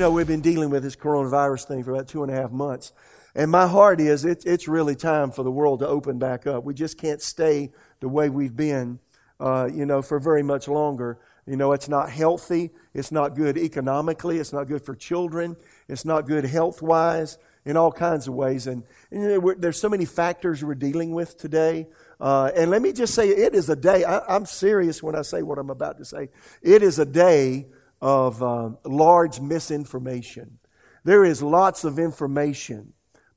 Know, we've been dealing with this coronavirus thing for about two and a half months. And my heart is it, it's really time for the world to open back up. We just can't stay the way we've been, uh, you know, for very much longer. You know, it's not healthy. It's not good economically. It's not good for children. It's not good health wise in all kinds of ways. And, and you know, there's so many factors we're dealing with today. Uh, and let me just say, it is a day, I, am serious when I say what I'm about to say. It is a day of uh, large misinformation. There is lots of information,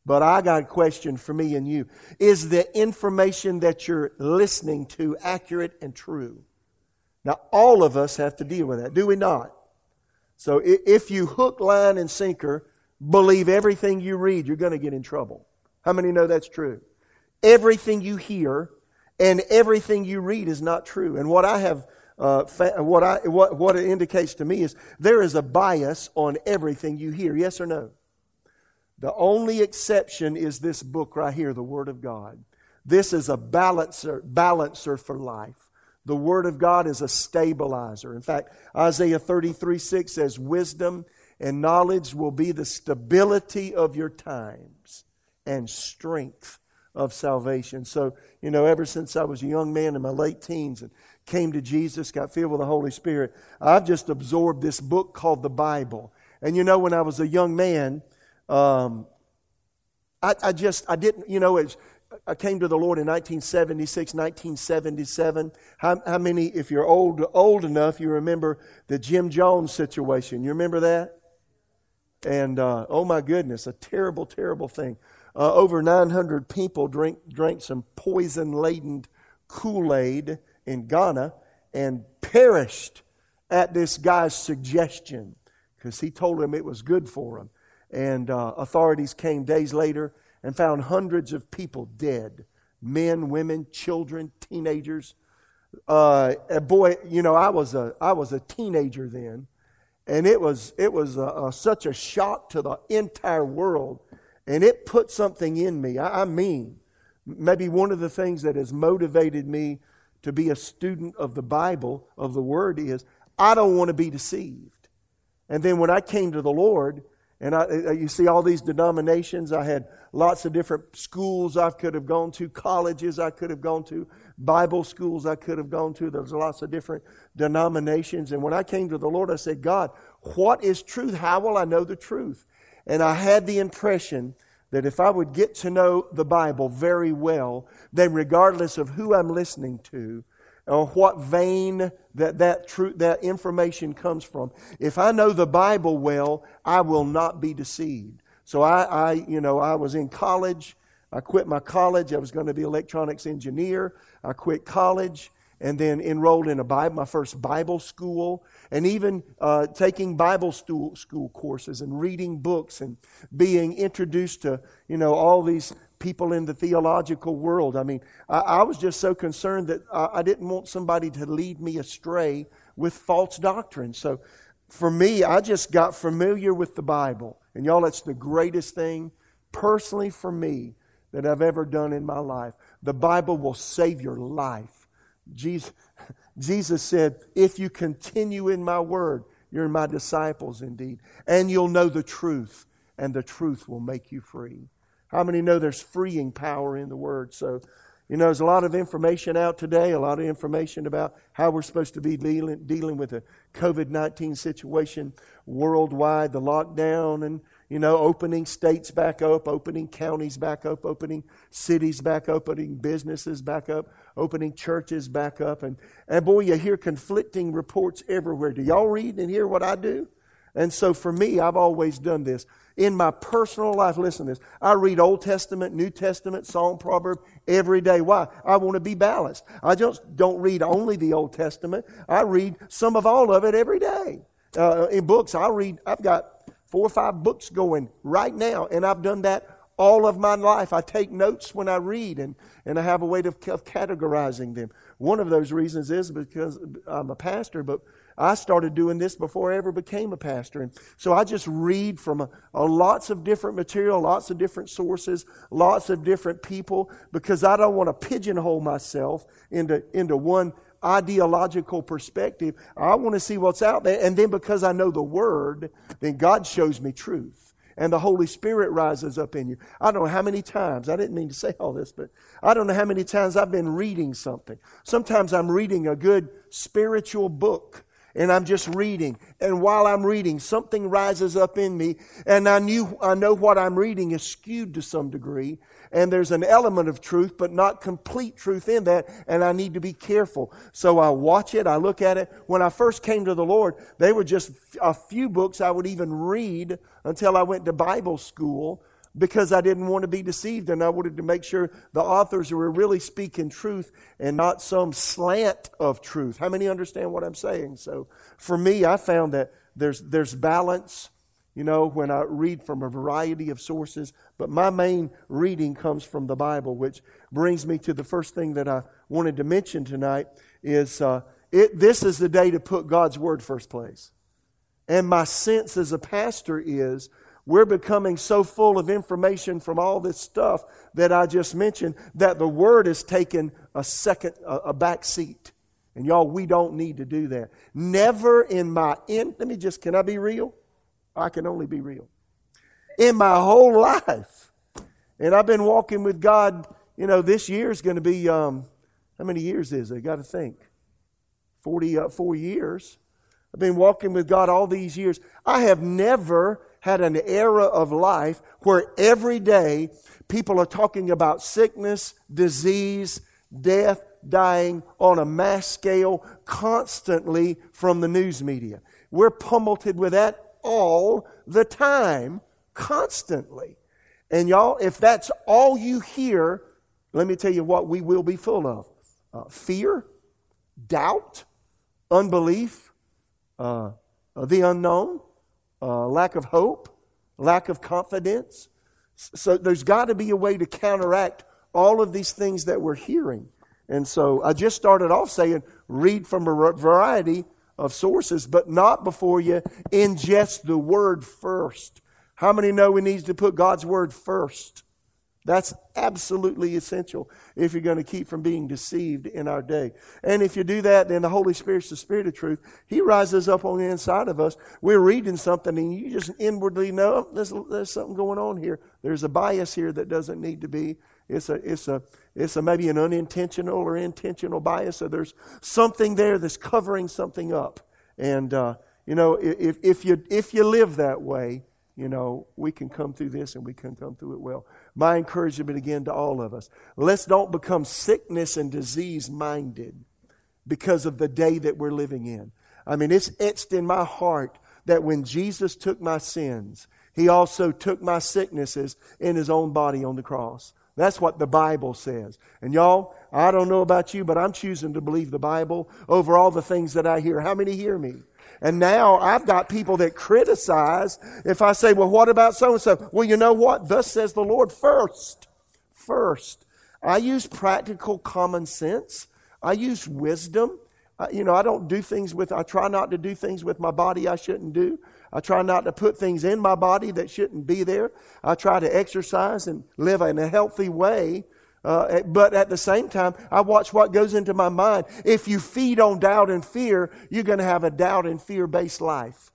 but I got a question for me and you. Is the information that you're listening to accurate and true? Now, all of us have to deal with that, do we not? So if you hook, line, and sinker believe everything you read, you're going to get in trouble. How many know that's true? Everything you hear and everything you read is not true. And what I have, uh, fa- what, I, what, what it indicates to me is there is a bias on everything you hear. Yes or no? The only exception is this book right here, the Word of God. This is a balancer, balancer for life. The Word of God is a stabilizer. In fact, Isaiah 33 6 says, Wisdom and knowledge will be the stability of your times and strength of salvation. So, you know, ever since I was a young man in my late teens and came to Jesus, got filled with the Holy Spirit, I've just absorbed this book called the Bible. And you know, when I was a young man, um, I, I, just, I didn't, you know, I came to the Lord in 1976, 1977. How, how many, if you're old, old enough, you remember the Jim Jones situation? You remember that? And uh, oh my goodness, a terrible, terrible thing. Uh, over 900 people drink, drank some poison laden Kool Aid in Guyana and perished at this guy's suggestion because he told him it was good for him. And uh, authorities came days later and found hundreds of people dead men, women, children, teenagers. Uh, boy, you know, I was a, I was a teenager then and it was, it was a, a, such a shock to the entire world. And it put something in me. I, I mean, maybe one of the things that has motivated me to be a student of the Bible, of the Word, is I don't want to be deceived. And then when I came to the Lord, and I, uh, you see all these denominations. I had lots of different schools I could have gone to, colleges I could have gone to, Bible schools I could have gone to. There's lots of different denominations. And when I came to the Lord, I said, God, what is truth? How will I know the truth? And I had the impression that if I would get to know the Bible very well, then regardless of who I'm listening to, or what vein that that, truth, that information comes from. If I know the Bible well, I will not be deceived. So I, I, you know, I was in college. I quit my college. I was going to be electronics engineer. I quit college and then enrolled in a Bible, my first Bible school, and even uh, taking Bible school, school courses and reading books and being introduced to, you know, all these people in the theological world. I mean, I, I was just so concerned that I, I didn't want somebody to lead me astray with false doctrine. So for me, I just got familiar with the Bible. And y'all, it's the greatest thing personally for me that I've ever done in my life. The Bible will save your life. Jesus, Jesus said, If you continue in my word, you're my disciples indeed. And you'll know the truth, and the truth will make you free. How many know there's freeing power in the Word? So, you know, there's a lot of information out today, a lot of information about how we're supposed to be dealing, dealing with the COVID 19 situation worldwide, the lockdown, and, you know, opening states back up, opening counties back up, opening cities back up, opening businesses back up, opening churches back up. And, and boy, you hear conflicting reports everywhere. Do y'all read and hear what I do? And so for me, I've always done this in my personal life, listen to this. I read Old Testament, New Testament, Psalm, Proverb every day. Why? I want to be balanced. I just don't read only the Old Testament. I read some of all of it every day. Uh, in books, I read, I've got four or five books going right now, and I've done that all of my life. I take notes when I read, and, and I have a way of, of categorizing them. One of those reasons is because I'm a pastor, but I started doing this before I ever became a pastor. And so I just read from a, a lots of different material, lots of different sources, lots of different people, because I don't want to pigeonhole myself into, into one ideological perspective. I want to see what's out there. And then because I know the Word, then God shows me truth. And the Holy Spirit rises up in you. I don't know how many times, I didn't mean to say all this, but I don't know how many times I've been reading something. Sometimes I'm reading a good spiritual book and I'm just reading. And while I'm reading, something rises up in me, and I knew I know what I'm reading is skewed to some degree, and there's an element of truth, but not complete truth in that, and I need to be careful. So I watch it, I look at it. When I first came to the Lord, they were just a few books I would even read until I went to Bible school because I didn't want to be deceived and I wanted to make sure the authors were really speaking truth and not some slant of truth. How many understand what I'm saying? So for me, I found that there's, there's balance, you know, when I read from a variety of sources, but my main reading comes from the Bible, which brings me to the first thing that I wanted to mention tonight is uh, it, this is the day to put God's Word first place. And my sense as a pastor is we're becoming so full of information from all this stuff that I just mentioned that the Word has taken a second, a, a back seat. And y'all, we don't need to do that. Never in my, in, let me just, can I be real? I can only be real. In my whole life, and I've been walking with God, you know, this year is going to be, um, how many years is it? I got to think. 44 uh, years. I've been walking with God all these years. I have never had an era of life where every day people are talking about sickness, disease, death, dying on a mass scale constantly from the news media. We're pummeled with that all the time, constantly. And y'all, if that's all you hear, let me tell you what we will be full of uh, fear, doubt, unbelief, uh, the unknown, uh, lack of hope, lack of confidence. So there's got to be a way to counteract all of these things that we're hearing. And so I just started off saying read from a variety of sources, but not before you ingest the word first. How many know we need to put God's word first? That's absolutely essential if you're going to keep from being deceived in our day. And if you do that, then the Holy Spirit's the Spirit of truth. He rises up on the inside of us. We're reading something and you just inwardly know oh, there's, there's something going on here. There's a bias here that doesn't need to be. It's a, it's a, it's a maybe an unintentional or intentional bias. So there's something there that's covering something up. And, uh, you know, if, if you, if you live that way, you know, we can come through this and we can come through it well. My encouragement again to all of us let's don't become sickness and disease minded because of the day that we're living in. I mean, it's etched in my heart that when Jesus took my sins, he also took my sicknesses in his own body on the cross. That's what the Bible says. And y'all, I don't know about you, but I'm choosing to believe the Bible over all the things that I hear. How many hear me? And now I've got people that criticize if I say, well, what about so and so? Well, you know what? Thus says the Lord first. First. I use practical common sense. I use wisdom. Uh, you know, I don't do things with, I try not to do things with my body I shouldn't do. I try not to put things in my body that shouldn't be there. I try to exercise and live in a healthy way uh, but at the same time, I watch what goes into my mind. If you feed on doubt and fear, you're going to have a doubt and fear based life.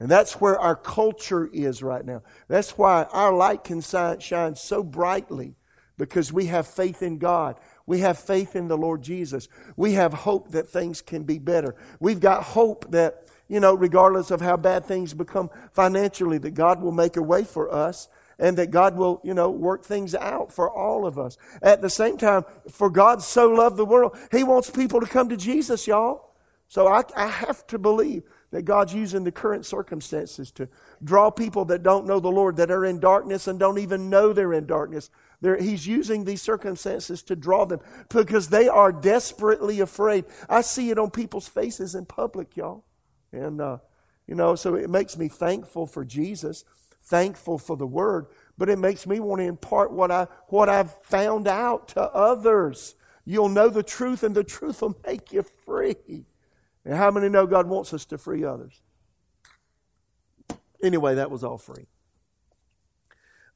And that's where our culture is right now. That's why our light can shine so brightly because we have faith in God. We have faith in the Lord Jesus. We have hope that things can be better. We've got hope that, you know, regardless of how bad things become financially, that God will make a way for us and that God will, you know, work things out for all of us. At the same time, for God so loved the world, He wants people to come to Jesus, y'all. So I, I have to believe that God's using the current circumstances to draw people that don't know the Lord, that are in darkness and don't even know they're in darkness. They're, he's using these circumstances to draw them because they are desperately afraid. I see it on people's faces in public, y'all. And, uh, you know, so it makes me thankful for Jesus thankful for the word, but it makes me want to impart what, I, what I've found out to others. You'll know the truth, and the truth will make you free. And how many know God wants us to free others? Anyway, that was all free.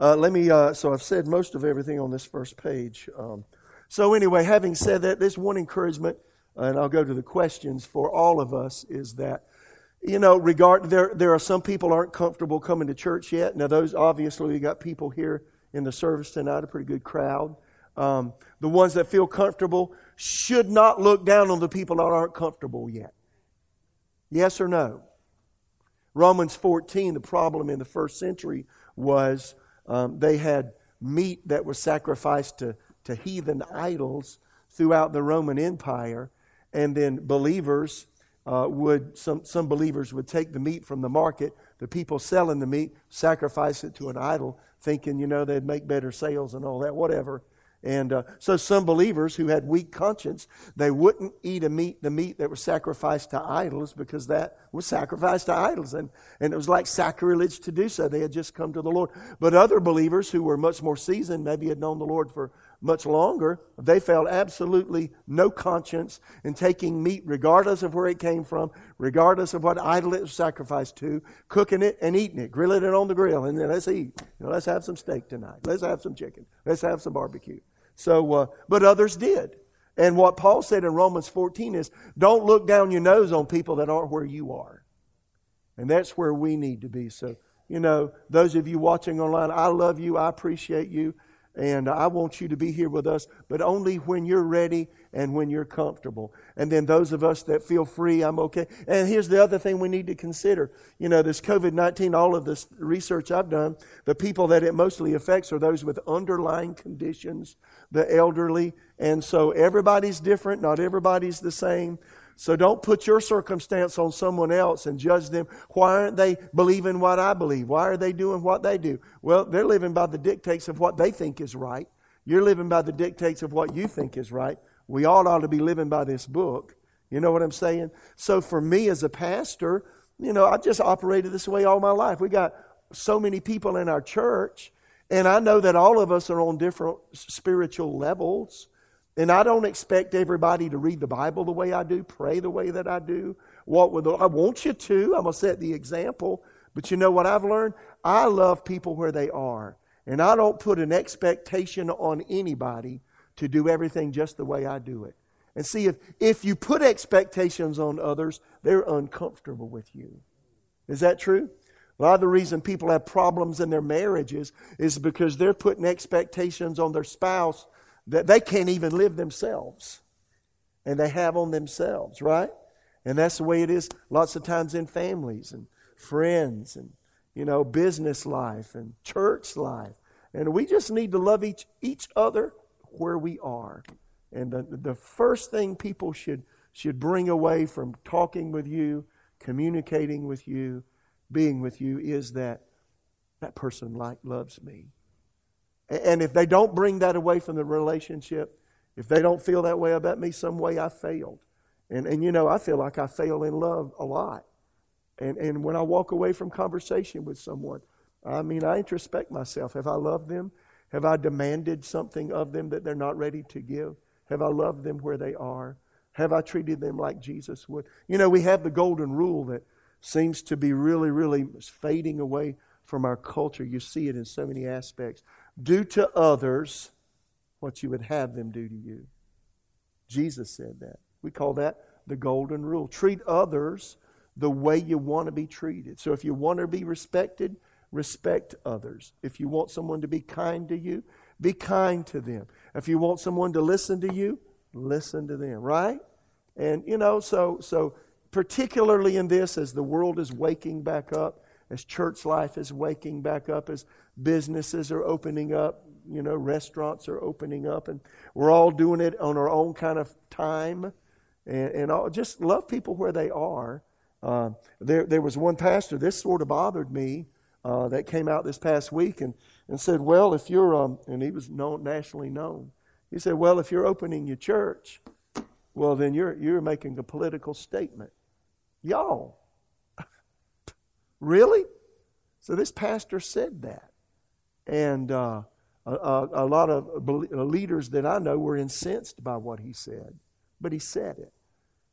Uh, let me, uh, so I've said most of everything on this first page. Um, so, anyway, having said that, this one encouragement and I'll go to the questions for all of us, is that you know, regard there there are some people aren't comfortable coming to church yet. Now, those obviously we got people here in the service tonight, a pretty good crowd. Um, the ones that feel comfortable should not look down on the people that aren't comfortable yet. Yes or no? Romans 14, the problem in the first century was um, they had meat that was sacrificed to, to heathen idols throughout the Roman Empire, and then believers uh, would some, some believers would take the meat from the market, the people selling the meat, sacrifice it to an idol, thinking, you know, they'd make better sales and all that, whatever. And uh, so some believers who had weak conscience, they wouldn't eat a meat, the meat that was sacrificed to idols because that was sacrificed to idols. And, and it was like sacrilege to do so. They had just come to the Lord. But other believers who were much more seasoned, maybe had known the Lord for much longer, they felt absolutely no conscience in taking meat, regardless of where it came from, regardless of what idol it was sacrificed to, cooking it and eating it, grilling it on the grill, and then let's eat. You know, let's have some steak tonight. Let's have some chicken. Let's have some barbecue. So, uh, but others did. And what Paul said in Romans 14 is don't look down your nose on people that aren't where you are. And that's where we need to be. So, you know, those of you watching online, I love you. I appreciate you. And I want you to be here with us, but only when you're ready and when you're comfortable. And then those of us that feel free, I'm okay. And here's the other thing we need to consider. You know, this COVID 19, all of this research I've done, the people that it mostly affects are those with underlying conditions, the elderly. And so everybody's different, not everybody's the same. So don't put your circumstance on someone else and judge them. Why aren't they believing what I believe? Why are they doing what they do? Well, they're living by the dictates of what they think is right. You're living by the dictates of what you think is right. We all ought to be living by this book. You know what I'm saying? So for me as a pastor, you know, I've just operated this way all my life. We got so many people in our church, and I know that all of us are on different spiritual levels. And I don't expect everybody to read the Bible the way I do, pray the way that I do, walk with the I want you to. I'm going to set the example. But you know what I've learned? I love people where they are. And I don't put an expectation on anybody to do everything just the way I do it. And see, if, if you put expectations on others, they're uncomfortable with you. Is that true? A lot of the reason people have problems in their marriages is because they're putting expectations on their spouse that they can't even live themselves. And they have on themselves, right? And that's the way it is lots of times in families and friends and, you know, business life and church life. And we just need to love each, each other where we are. And the, the first thing people should, should bring away from talking with you, communicating with you, being with you is that that person like loves me. And if they don't bring that away from the relationship, if they don't feel that way about me, some way I failed. And, and you know, I feel like I fail in love a lot. And, and when I walk away from conversation with someone, I mean, I introspect myself. Have I loved them? Have I demanded something of them that they're not ready to give? Have I loved them where they are? Have I treated them like Jesus would? You know, we have the golden rule that seems to be really, really fading away from our culture. You see it in so many aspects. Do to others what you would have them do to you. Jesus said that. We call that the golden rule. Treat others the way you want to be treated. So if you want to be respected, respect others. If you want someone to be kind to you, be kind to them. If you want someone to listen to you, listen to them, right? And you know, so so particularly in this as the world is waking back up, as church life is waking back up, as businesses are opening up, you know, restaurants are opening up, and we're all doing it on our own kind of time. And, and all, just love people where they are. Uh, there, there was one pastor, this sort of bothered me, uh, that came out this past week and, and said, Well, if you're, um, and he was known, nationally known, he said, Well, if you're opening your church, well, then you're, you're making a political statement. Y'all, Really? So this pastor said that. And uh, a, a, lot of leaders that I know were incensed by what he said. But he said it.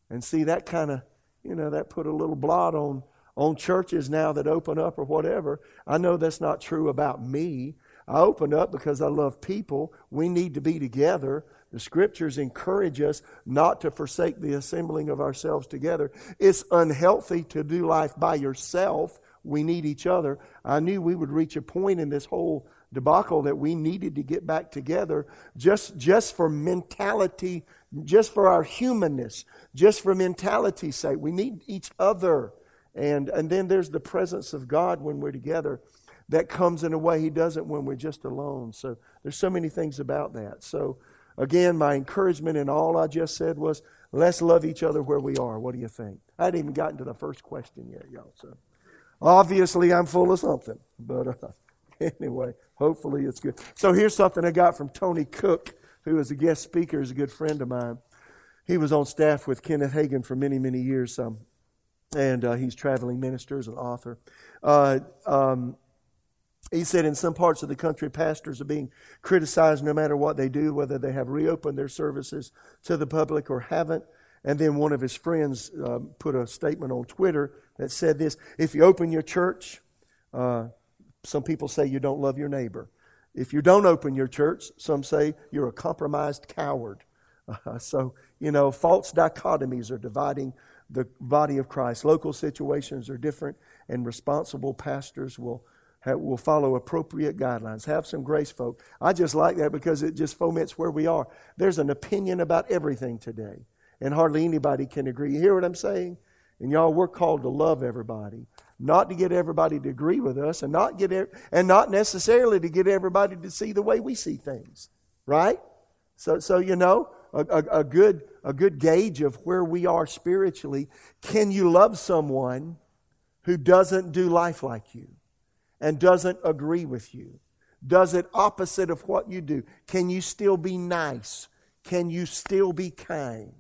And see, that kind of, you know, that put a little blot on, on churches now that open up or whatever. I know that's not true about me. I open up because I love people. We need to be together. The scriptures encourage us not to forsake the assembling of ourselves together. It's unhealthy to do life by yourself. We need each other. I knew we would reach a point in this whole debacle that we needed to get back together just, just for mentality, just for our humanness, just for mentality's sake. We need each other. And, and then there's the presence of God when we're together that comes in a way He doesn't when we're just alone. So there's so many things about that. So again, my encouragement in all I just said was let's love each other where we are. What do you think? I hadn't even gotten to the first question yet, y'all. So obviously I'm full of something. But uh, anyway, hopefully it's good. So here's something I got from Tony Cook, who is a guest speaker, is a good friend of mine. He was on staff with Kenneth Hagin for many, many years. Um, and uh, he's traveling minister as an author. Uh, um, he said in some parts of the country, pastors are being criticized no matter what they do, whether they have reopened their services to the public or haven't. And then one of his friends uh, put a statement on Twitter that said this If you open your church, uh, some people say you don't love your neighbor. If you don't open your church, some say you're a compromised coward. Uh, so, you know, false dichotomies are dividing the body of Christ. Local situations are different, and responsible pastors will will follow appropriate guidelines. Have some grace, folk. I just like that because it just foments where we are. There's an opinion about everything today, and hardly anybody can agree. You hear what I'm saying? And y'all, we're called to love everybody, not to get everybody to agree with us, and not get and not necessarily to get everybody to see the way we see things, right? So, so you know, a, a, a good a good gauge of where we are spiritually. Can you love someone who doesn't do life like you? And doesn't agree with you, does it opposite of what you do, can you still be nice? Can you still be kind?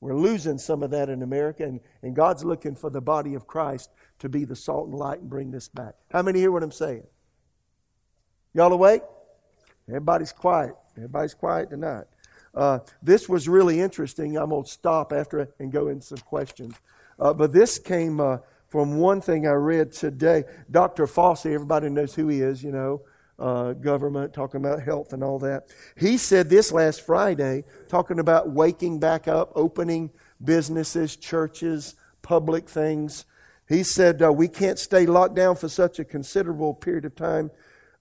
We're losing some of that in America, and, and God's looking for the body of Christ to be the salt and light and bring this back. How many hear what I'm saying? Y'all awake? Everybody's quiet. Everybody's quiet tonight. Uh, this was really interesting. I'm going to stop after and go into some questions. Uh, but this came uh, from one thing I read today. Dr. Fauci, everybody knows who he is, you know, uh, government, talking about health and all that. He said this last Friday, talking about waking back up, opening businesses, churches, public things. He said, uh, We can't stay locked down for such a considerable period of time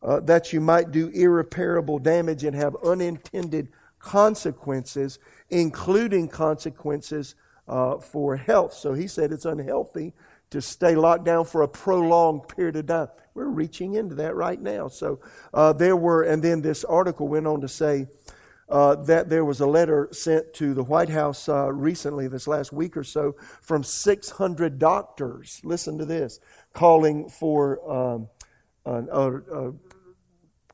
uh, that you might do irreparable damage and have unintended consequences, including consequences uh, for health. So he said it's unhealthy to stay locked down for a prolonged period of time. We're reaching into that right now. So uh, there were, and then this article went on to say uh, that there was a letter sent to the White House uh, recently, this last week or so, from 600 doctors. Listen to this, calling for um,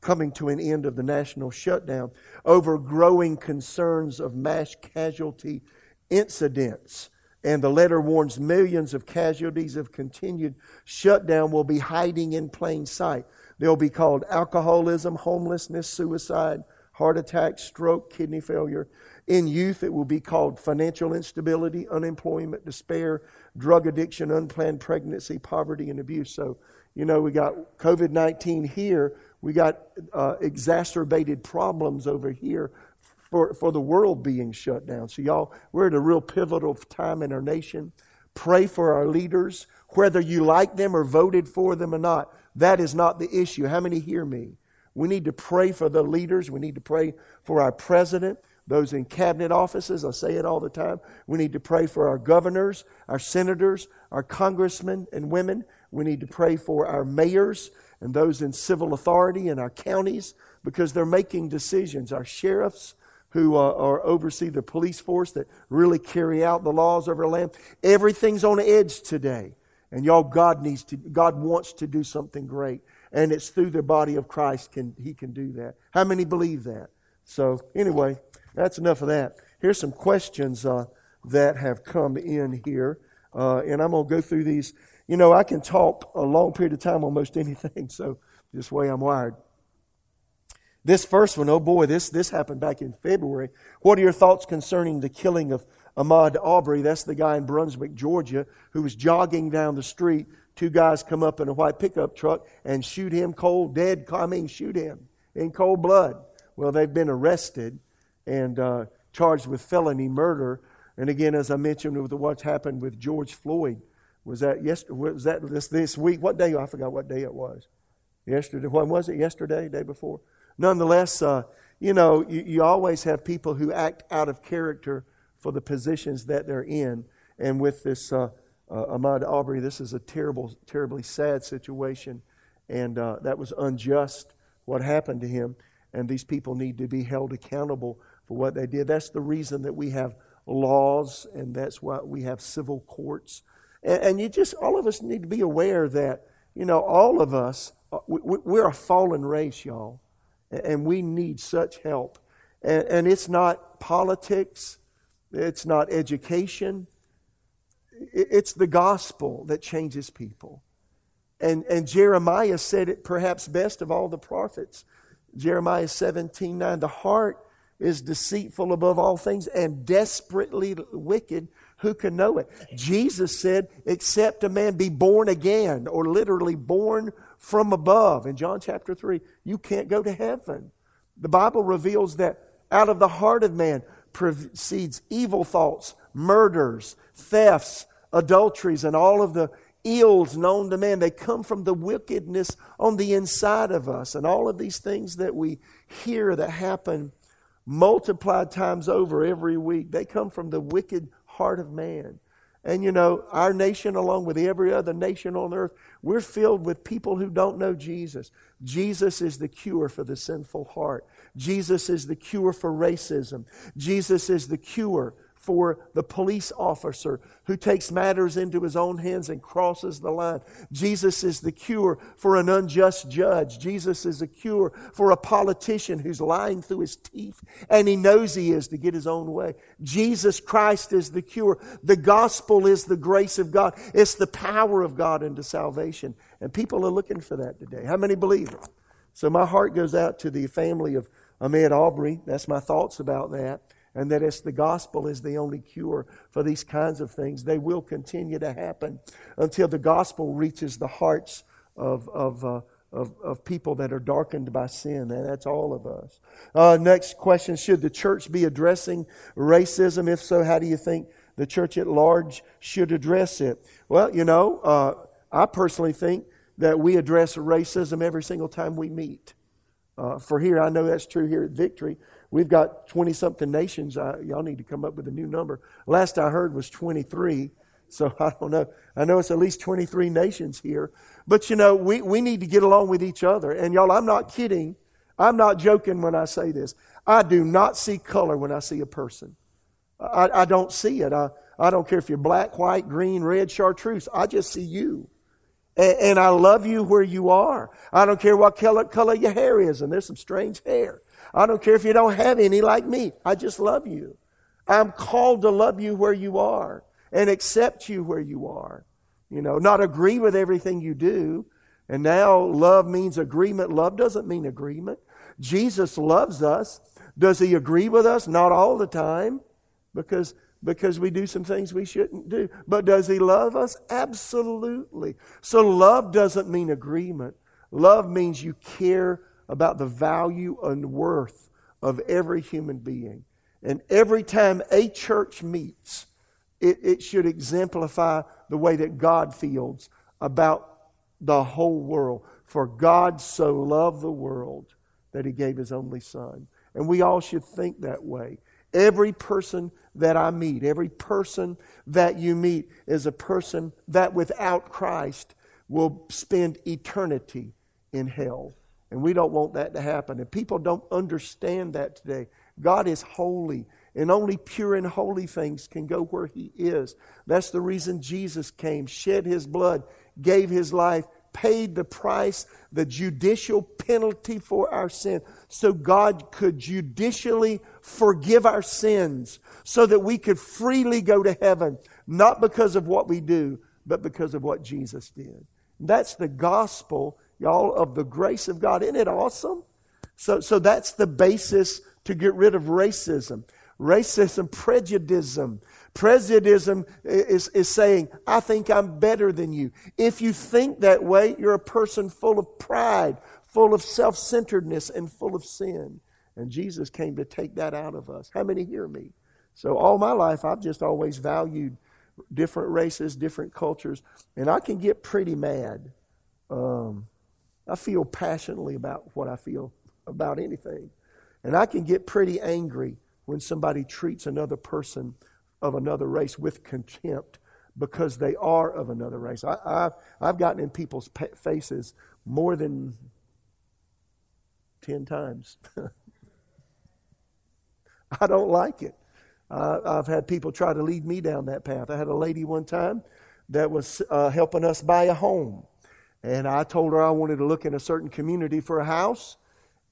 coming to an end of the national shutdown over growing concerns of mass casualty incidents. And the letter warns millions of casualties of continued shutdown will be hiding in plain sight. They'll be called alcoholism, homelessness, suicide, heart attack, stroke, kidney failure. In youth, it will be called financial instability, unemployment, despair, drug addiction, unplanned pregnancy, poverty, and abuse. So, you know, we got COVID 19 here. We got uh, exacerbated problems over here for, for the world being shut down. So, y'all, we're at a real pivotal time in our nation. Pray for our leaders, whether you like them or voted for them or not. That is not the issue. How many hear me? We need to pray for the leaders. We need to pray for our president, those in cabinet offices. I say it all the time. We need to pray for our governors, our senators, our congressmen and women. We need to pray for our mayors and those in civil authority in our counties because they're making decisions. Our sheriffs, who uh, are oversee the police force that really carry out the laws of our land. Everything's on edge today. And y'all, God needs to, God wants to do something great. And it's through the body of Christ can He can do that. How many believe that? So anyway, that's enough of that. Here's some questions uh, that have come in here. Uh, and I'm going to go through these. You know, I can talk a long period of time on most anything, so this way I'm wired. This first one, oh boy, this, this happened back in February. What are your thoughts concerning the killing of Ahmaud Arbery? That's the guy in Brunswick, Georgia, who was jogging down the street. Two guys come up in a white pickup truck and shoot him cold, dead, I mean, shoot him in cold blood. Well, they've been arrested. and uh, charged with felony murder. And again, as I mentioned, with what happened with George Floyd, was that yesterday? Was that this this week? What day? I forgot what day it was. Yesterday. When was it? Yesterday? Day before? Nonetheless, uh, you know, you, you always have people who act out of character for the positions that they're in. And with this uh, uh, Ahmaud Arbery, this is a terrible, terribly sad situation. And uh, that was unjust what happened to him. And these people need to be held accountable for what they did. That's the reason that we have laws, and that's why we have civil courts. And, and you just, all of us need to be aware that, you know, all of us, uh, we, we're a fallen race, y'all. And we need such help. And, and it's not politics, it's not education, it's the gospel that changes people. And, and Jeremiah said it perhaps best of all the prophets. Jeremiah 17 9. The heart is deceitful above all things and desperately wicked. Who can know it? Jesus said, except a man be born again, or literally born from above. In John chapter 3, you can't go to heaven. The Bible reveals that out of the heart of man proceeds evil thoughts, murders, thefts, adulteries, and all of the ills known to man. They come from the wickedness on the inside of us. And all of these things that we hear that happen multiplied times over every week, they come from the wicked heart of man. And you know, our nation, along with every other nation on earth, we're filled with people who don't know Jesus. Jesus is the cure for the sinful heart. Jesus is the cure for racism. Jesus is the cure for the police officer who takes matters into his own hands and crosses the line. Jesus is the cure for an unjust judge. Jesus is a cure for a politician who's lying through his teeth and he knows he is to get his own way. Jesus Christ is the cure. The gospel is the grace of God. It's the power of God into salvation. And people are looking for that today. How many believe it? So my heart goes out to the family of Ahmaud Arbery. That's my thoughts about that and that it's the gospel is the only cure for these kinds of things. They will continue to happen until the gospel reaches the hearts of, of, uh, of, of, people that are darkened by sin, and that's all of us. Uh, next question Should the church be addressing racism? If so, how do you think the church at large should address it? Well, you know, uh, I personally think that we address racism every single time we meet. Uh, for here, I know that's true here at Victory. We've got 20 something nations. I, y'all need to come up with a new number. Last I heard was 23. So I don't know. I know it's at least 23 nations here. But you know, we, we need to get along with each other. And y'all, I'm not kidding. I'm not joking when I say this. I do not see color when I see a person. I, I don't see it. I, I don't care if you're black, white, green, red, chartreuse. I just see you. And, and I love you where you are. I don't care what color, color your hair is. And there's some strange hair. I don't care if you don't have any like me. I just love you. I'm called to love you where you are and accept you where you are. You know, not agree with everything you do. And now love means agreement. Love doesn't mean agreement. Jesus loves us. Does he agree with us? Not all the time because because we do some things we shouldn't do. But does he love us? Absolutely. So love doesn't mean agreement. Love means you care about the value and worth of every human being. And every time a church meets, it, it should exemplify the way that God feels about the whole world. For God so loved the world that he gave his only son. And we all should think that way. Every person that I meet, every person that you meet is a person that without Christ will spend eternity in hell. And we don't want that to happen. And people don't understand that today. God is holy, and only pure and holy things can go where He is. That's the reason Jesus came, shed His blood, gave His life, paid the price, the judicial penalty for our sin, so God could judicially forgive our sins, so that we could freely go to heaven, not because of what we do, but because of what Jesus did. That's the gospel y'all, of the grace of God. Isn't it awesome? So, so that's the basis to get rid of racism. Racism, prejudice. Prejudice is, is saying, I think I'm better than you. If you think that way, you're a person full of pride, full of self centeredness, and full of sin. And Jesus came to take that out of us. How many hear me? So, all my life, I've just always valued different races, different cultures, and I can get pretty mad. Um, I feel passionately about what I feel about anything. And I can get pretty angry when somebody treats another person of another race with contempt because they are of another race. I, I've gotten in people's faces more than 10 times. I don't like it. Uh, I've had people try to lead me down that path. I had a lady one time that was uh, helping us buy a home. And I told her I wanted to look in a certain community for a house.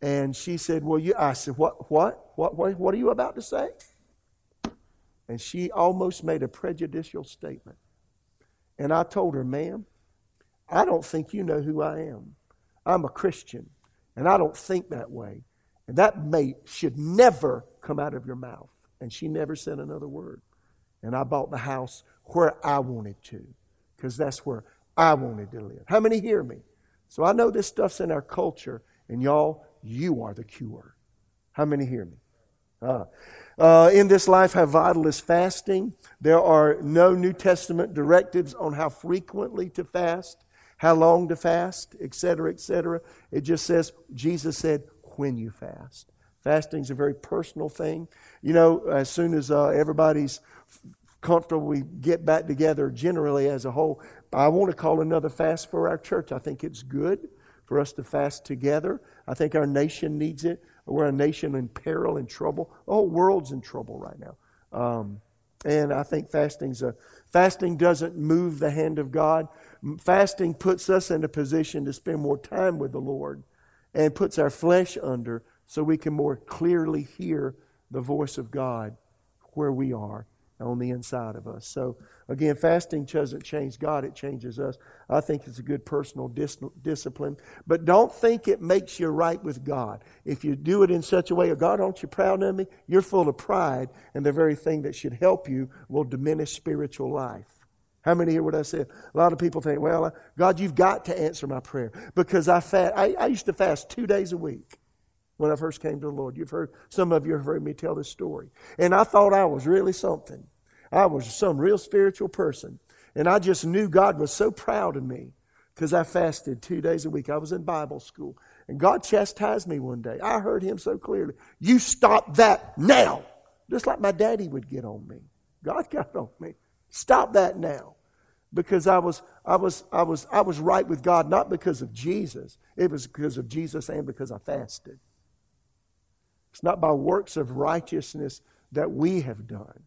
And she said, Well, you, I said, what, what, what, what, what are you about to say? And she almost made a prejudicial statement. And I told her, Ma'am, I don't think you know who I am. I'm a Christian, and I don't think that way. And that mate should never come out of your mouth. And she never said another word. And I bought the house where I wanted to, because that's where I wanted to live. How many hear me? So I know this stuff's in our culture, and y'all, you are the cure. How many hear me? Uh, uh, in this life, how vital is fasting? There are no New Testament directives on how frequently to fast, how long to fast, etc., etc. It just says, Jesus said, when you fast. Fasting is a very personal thing. You know, as soon as uh, everybody's comfortable, we get back together generally as a whole. I want to call another fast for our church. I think it's good for us to fast together. I think our nation needs it. We're a nation in peril and trouble. The whole world's in trouble right now. Um, and I think fasting's a, fasting doesn't move the hand of God. Fasting puts us in a position to spend more time with the Lord and puts our flesh under so we can more clearly hear the voice of God where we are on the inside of us. So, again, fasting doesn't change God, it changes us. I think it's a good personal dis- discipline. But don't think it makes you right with God. If you do it in such a way, oh, God, aren't you proud of me? You're full of pride, and the very thing that should help you will diminish spiritual life. How many hear what I said? A lot of people think, well, uh, God, you've got to answer my prayer because I fast. I, I used to fast two days a week when I first came to the Lord. You've heard, some of you have heard me tell this story. And I thought I was really something. I was some real spiritual person. And I just knew God was so proud of me because I fasted two days a week. I was in Bible school. And God chastised me one day. I heard Him so clearly. You stop that now. Just like my daddy would get on me. God got on me. Stop that now. Because I was, I was, I was, I was right with God, not because of Jesus. It was because of Jesus and because I fasted. It's not by works of righteousness that we have done,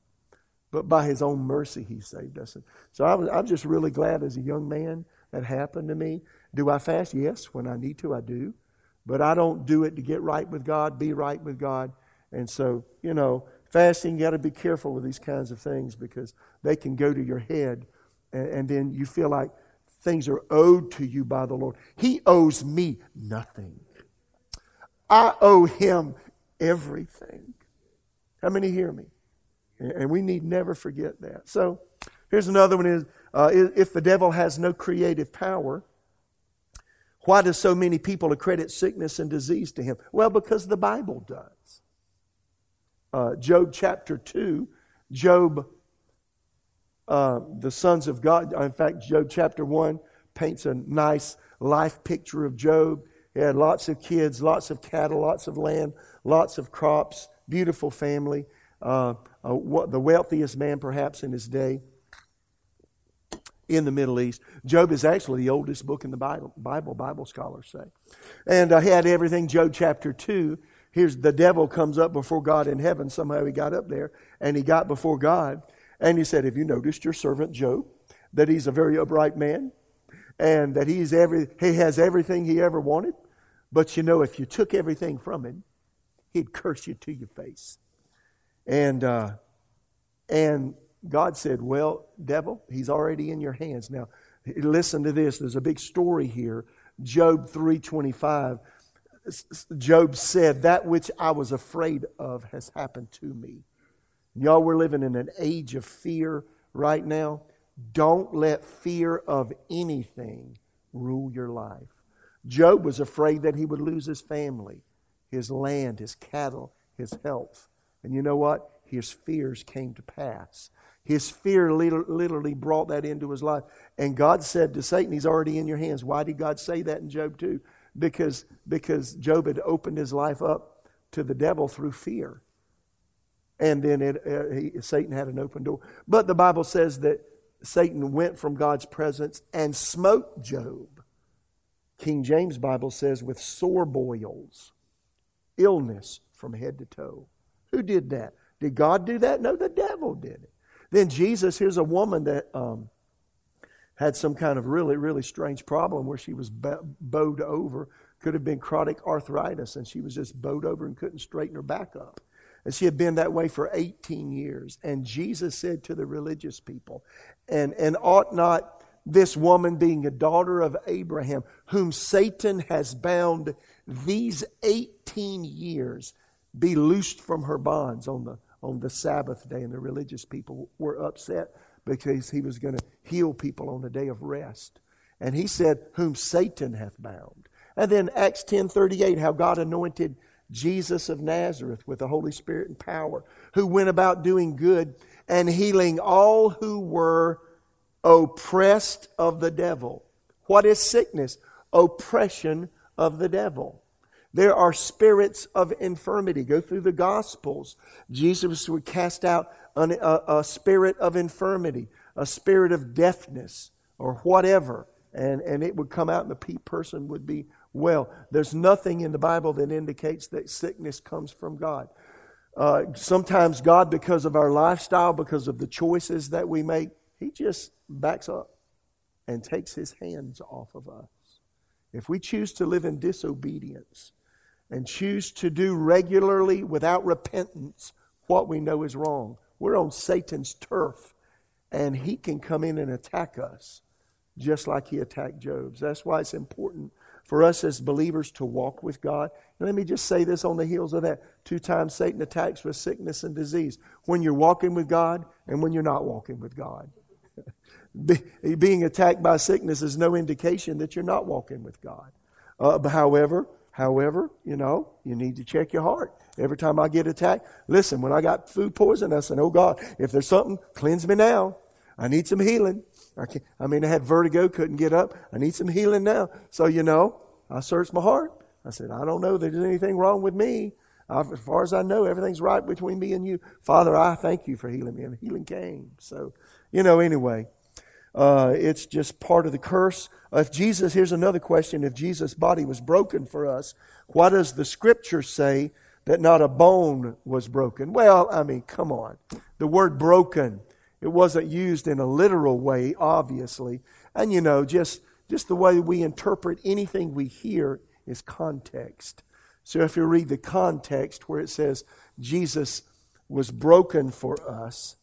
but by His own mercy He saved us. So I was, I'm just really glad as a young man that happened to me. Do I fast? Yes, when I need to, I do. But I don't do it to get right with God, be right with God. And so, you know, fasting, you got to be careful with these kinds of things because they can go to your head, and, and then you feel like things are owed to you by the Lord. He owes me nothing. I owe him everything. How many hear me? And we need never forget that. So here's another one is uh, if the devil has no creative power, why do so many people accredit sickness and disease to him? Well, because the Bible does. Uh, Job chapter 2, Job, uh, the sons of God, in fact, Job chapter 1 paints a nice life picture of Job. He had lots of kids, lots of cattle, lots of land, lots of crops, beautiful family, uh, uh, the wealthiest man perhaps in his day in the Middle East. Job is actually the oldest book in the Bible, Bible, Bible scholars say. And uh, he had everything, Job chapter 2. Here's the devil comes up before God in heaven. Somehow he got up there and he got before God. And he said, Have you noticed your servant Job? That he's a very upright man and that he's every, he has everything he ever wanted. But you know, if you took everything from him, he'd curse you to your face. And, uh, and God said, Well, devil, he's already in your hands. Now, listen to this. There's a big story here. Job 325. Job said, That which I was afraid of has happened to me. Y'all, we're living in an age of fear right now. Don't let fear of anything rule your life. Job was afraid that he would lose his family. his land, his cattle, his health. And you know what? His fears came to pass. His fear literally brought that into his life. And God said to Satan, He's already in your hands. Why did God say that in Job 2? Because, because Job had opened his life up to the devil through fear. And then it, uh, he, Satan had an open door. But the Bible says that Satan went from God's presence and smote Job. King James Bible says with sore boils, illness from head to toe. Who did that? Did God do that? No, the devil did it. Then Jesus, here's a woman that um, had some kind of really, really strange problem where she was bowed over. Could have been chronic arthritis, and she was just bowed over and couldn't straighten her back up. And she had been that way for 18 years. And Jesus said to the religious people, and, and ought not this woman being a daughter of Abraham, whom Satan has bound these 18 years, be loosed from her bonds on the, on the Sabbath day. And the religious people were upset because he was going to heal people on the day of rest. And he said, Whom Satan hath bound. And then Acts 10:38, how God anointed Jesus of Nazareth with the Holy Spirit and power, who went about doing good and healing all who were oppressed of the devil. What is sickness? Oppression of the devil. There are spirits of infirmity. Go through the Gospels. Jesus would cast out an, a, a spirit of infirmity, a spirit of deafness, or whatever, and, and it would come out and the person would be well. There's nothing in the Bible that indicates that sickness comes from God. Uh, sometimes God, because of our lifestyle, because of the choices that we make, He just backs up and takes His hands off of us. If we choose to live in disobedience and choose to do regularly without repentance what we know is wrong, we're on Satan's turf and he can come in and attack us just like he attacked Job's. That's why it's important for us as believers to walk with God. And let me just say this on the heels of that. Two times Satan attacks with sickness and disease. When you're walking with God and when you're not walking with God. Being attacked by sickness is no indication that you're not walking with God. Uh, however, however, you know, you need to check your heart. Every time I get attacked, listen, when I got food poisoning, I said, oh God, if there's something, cleanse me now. I need some healing. I, can't, I mean, I had vertigo, couldn't get up. I need some healing now. So, you know, I searched my heart. I said, I don't know that there's anything wrong with me. I, as far as I know, everything's right between me and you. Father, I thank you for healing me. And healing came. So, you know, anyway, uh, it's just part of the curse. If Jesus, here's another question. If Jesus' body was broken for us, why does the scripture say that not a bone was broken? Well, I mean, come on. The word broken it wasn't used in a literal way, obviously. And you know, just, just the way we interpret anything we hear is context. So if you read the context where it says Jesus was broken for us,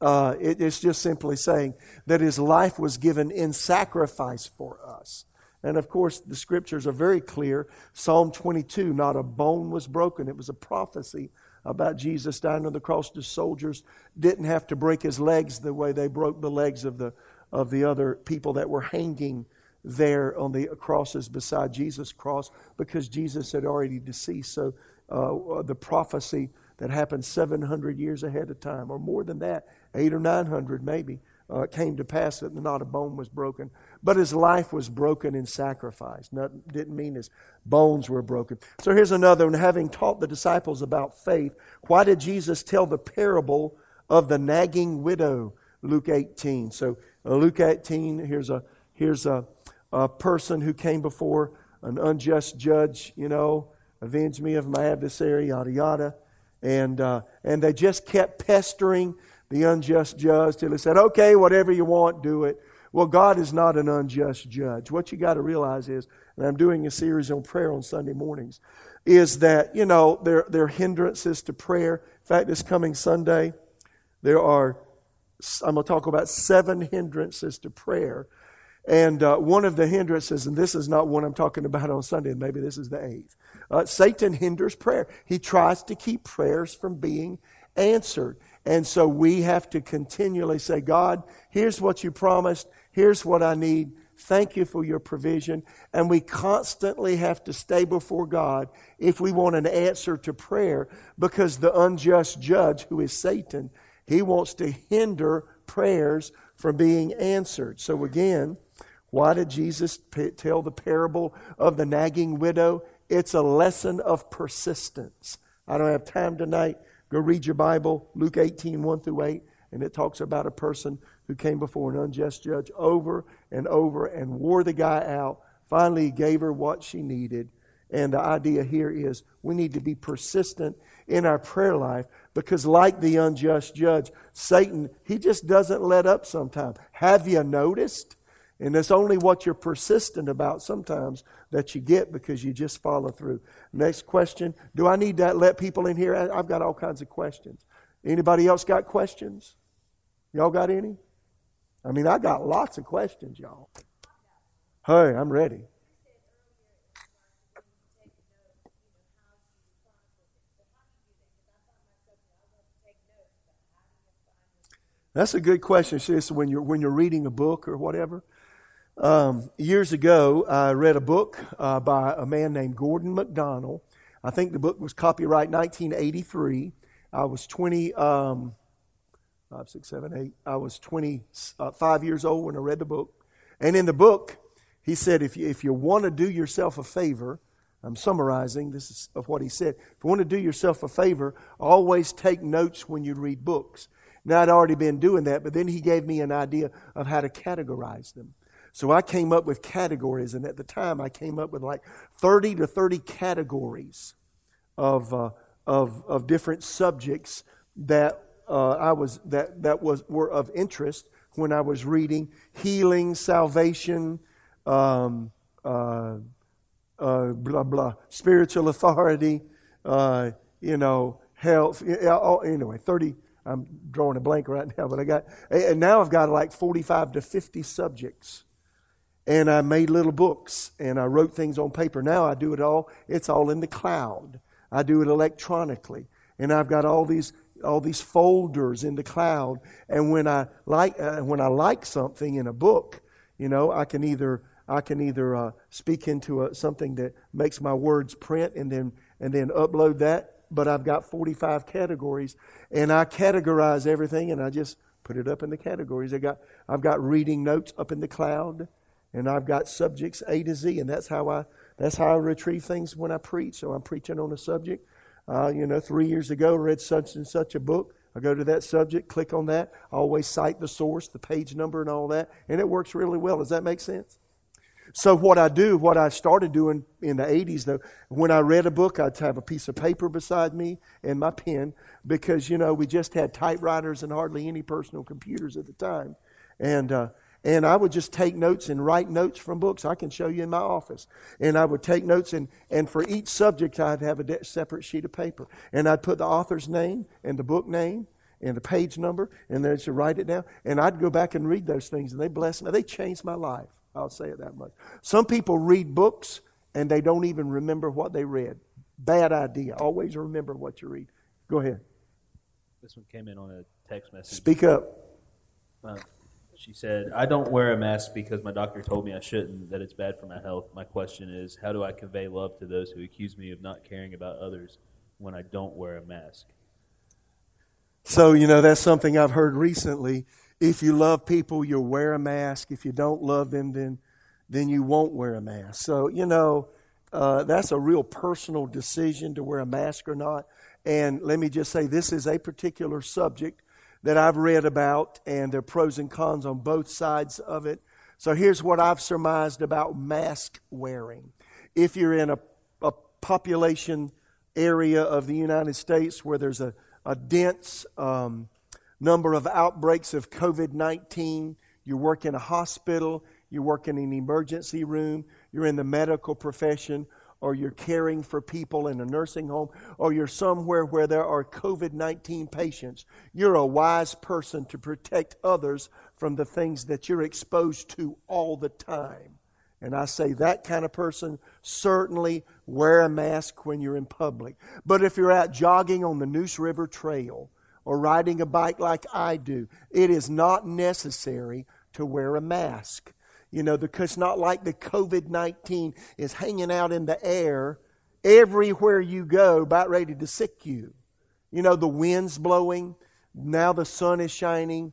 uh, it, it's just simply saying that his life was given in sacrifice for us. And of course, the scriptures are very clear. Psalm 22, not a bone was broken. It was a prophecy about Jesus dying on the cross. The soldiers didn't have to break his legs the way they broke the legs of the, of the other people that were hanging there on the crosses beside Jesus' cross because Jesus had already deceased. So uh, the prophecy that happened 700 years ahead of time, or more than that, eight or 900 maybe, uh, came to pass that not a bone was broken. But his life was broken in sacrifice. Not, didn't mean his bones were broken. So here's another one. Having taught the disciples about faith, why did Jesus tell the parable of the nagging widow? Luke 18. So uh, Luke 18, here's a here's a, a person who came before an unjust judge, you know, avenge me of my adversary, yada yada. And, uh, and they just kept pestering the unjust judge till he said, okay, whatever you want, do it. Well, God is not an unjust judge. What you got to realize is, and I'm doing a series on prayer on Sunday mornings, is that, you know, there, there are hindrances to prayer. In fact, this coming Sunday, there are, I'm going to talk about seven hindrances to prayer. And uh, one of the hindrances, and this is not one I'm talking about on Sunday, and maybe this is the eighth. Uh, Satan hinders prayer. He tries to keep prayers from being answered. And so we have to continually say, God, here's what you promised. Here's what I need Thank you for your provision. And we constantly have to stay before God if we want an answer to prayer because the unjust judge, who is Satan, he wants to hinder prayers from being answered. So again, why did Jesus p- tell the parable of the nagging widow? It's a lesson of persistence. I don't have time tonight. Go read your Bible, Luke 18, 1 through 8, and it talks about a person who came before an unjust judge over and over and wore the guy out. Finally, gave her what she needed. And the idea here is we need to be persistent in our prayer life because, like the unjust judge, Satan, he just doesn't let up sometimes. Have you noticed? And it's only what you're persistent about sometimes that you get because you just follow through. Next question Do I need to let people in here? I've got all kinds of questions. Anybody else got questions? Y'all got any? I mean, I got lots of questions, y'all. Hey, I'm ready. That's a good question, sis. When you're when you're reading a book or whatever. Um, years ago, I read a book uh, by a man named Gordon MacDonald. I think the book was copyright 1983. I was 20, um, five, six, seven, eight. I was 25 uh, years old when I read the book. And in the book, he said, if you, if you want to do yourself a favor, I'm summarizing this is of what he said. If you want to do yourself a favor, always take notes when you read books. Now, I'd already been doing that, but then he gave me an idea of how to categorize them. So I came up with categories, and at the time I came up with like 30 to 30 categories of, uh, of, of different subjects that uh, I was that that was were of interest when I was reading healing, salvation, um, uh, uh blah blah, spiritual authority, uh, you know, health. Anyway, thirty. I'm drawing a blank right now, but I got and now I've got like 45 to 50 subjects and I made little books and I wrote things on paper. Now I do it all, it's all in the cloud. I do it electronically. And I've got all these all these folders in the cloud. And when I like uh, when I like something in a book, you know, I can either I can either uh, speak into a, something that makes my words print and then and then upload that. But I've got 45 categories, and I categorize everything, and I just put it up in the categories. I got I've got reading notes up in the cloud and I've got subjects A to Z, and that's how I that's how I retrieve things when I preach. So I'm preaching on a subject. Uh, you know, three years ago, read such and such a book. I go to that subject, click on that. I always cite the source, the page number, and all that, and it works really well. Does that make sense? So what I do, what I started doing in the 80s, though, when I read a book, I'd have a piece of paper beside me and my pen because, you know, we just had typewriters and hardly any personal computers at the time. And uh, and I would just take notes and write notes from books. I can show you in my office. And I would take notes, and, and for each subject, I'd have a de- separate sheet of paper. And I'd put the author's name and the book name and the page number, and then to write it down. And I'd go back and read those things, and they blessed me. They changed my life. I'll say it that much. Some people read books and they don't even remember what they read. Bad idea. Always remember what you read. Go ahead. This one came in on a text message. Speak up. Uh, she said, I don't wear a mask because my doctor told me I shouldn't, that it's bad for my health. My question is, how do I convey love to those who accuse me of not caring about others when I don't wear a mask? So, you know, that's something I've heard recently. If you love people, you'll wear a mask. If you don't love them, then, then you won't wear a mask. So, you know, uh, that's a real personal decision to wear a mask or not. And let me just say, this is a particular subject that I've read about, and there are pros and cons on both sides of it. So here's what I've surmised about mask wearing. If you're in a, a population area of the United States where there's a, a dense um, number of outbreaks of COVID 19, you work in a hospital, you work in an emergency room, you're in the medical profession, or you're caring for people in a nursing home, or you're somewhere where there are COVID 19 patients, you're a wise person to protect others from the things that you're exposed to all the time. And I say that kind of person certainly wear a mask when you're in public. But if you're out jogging on the Neuse River Trail or riding a bike like I do, it is not necessary to wear a mask. You know, because not like the COVID 19 is hanging out in the air everywhere you go, about ready to sick you. You know, the wind's blowing, now the sun is shining,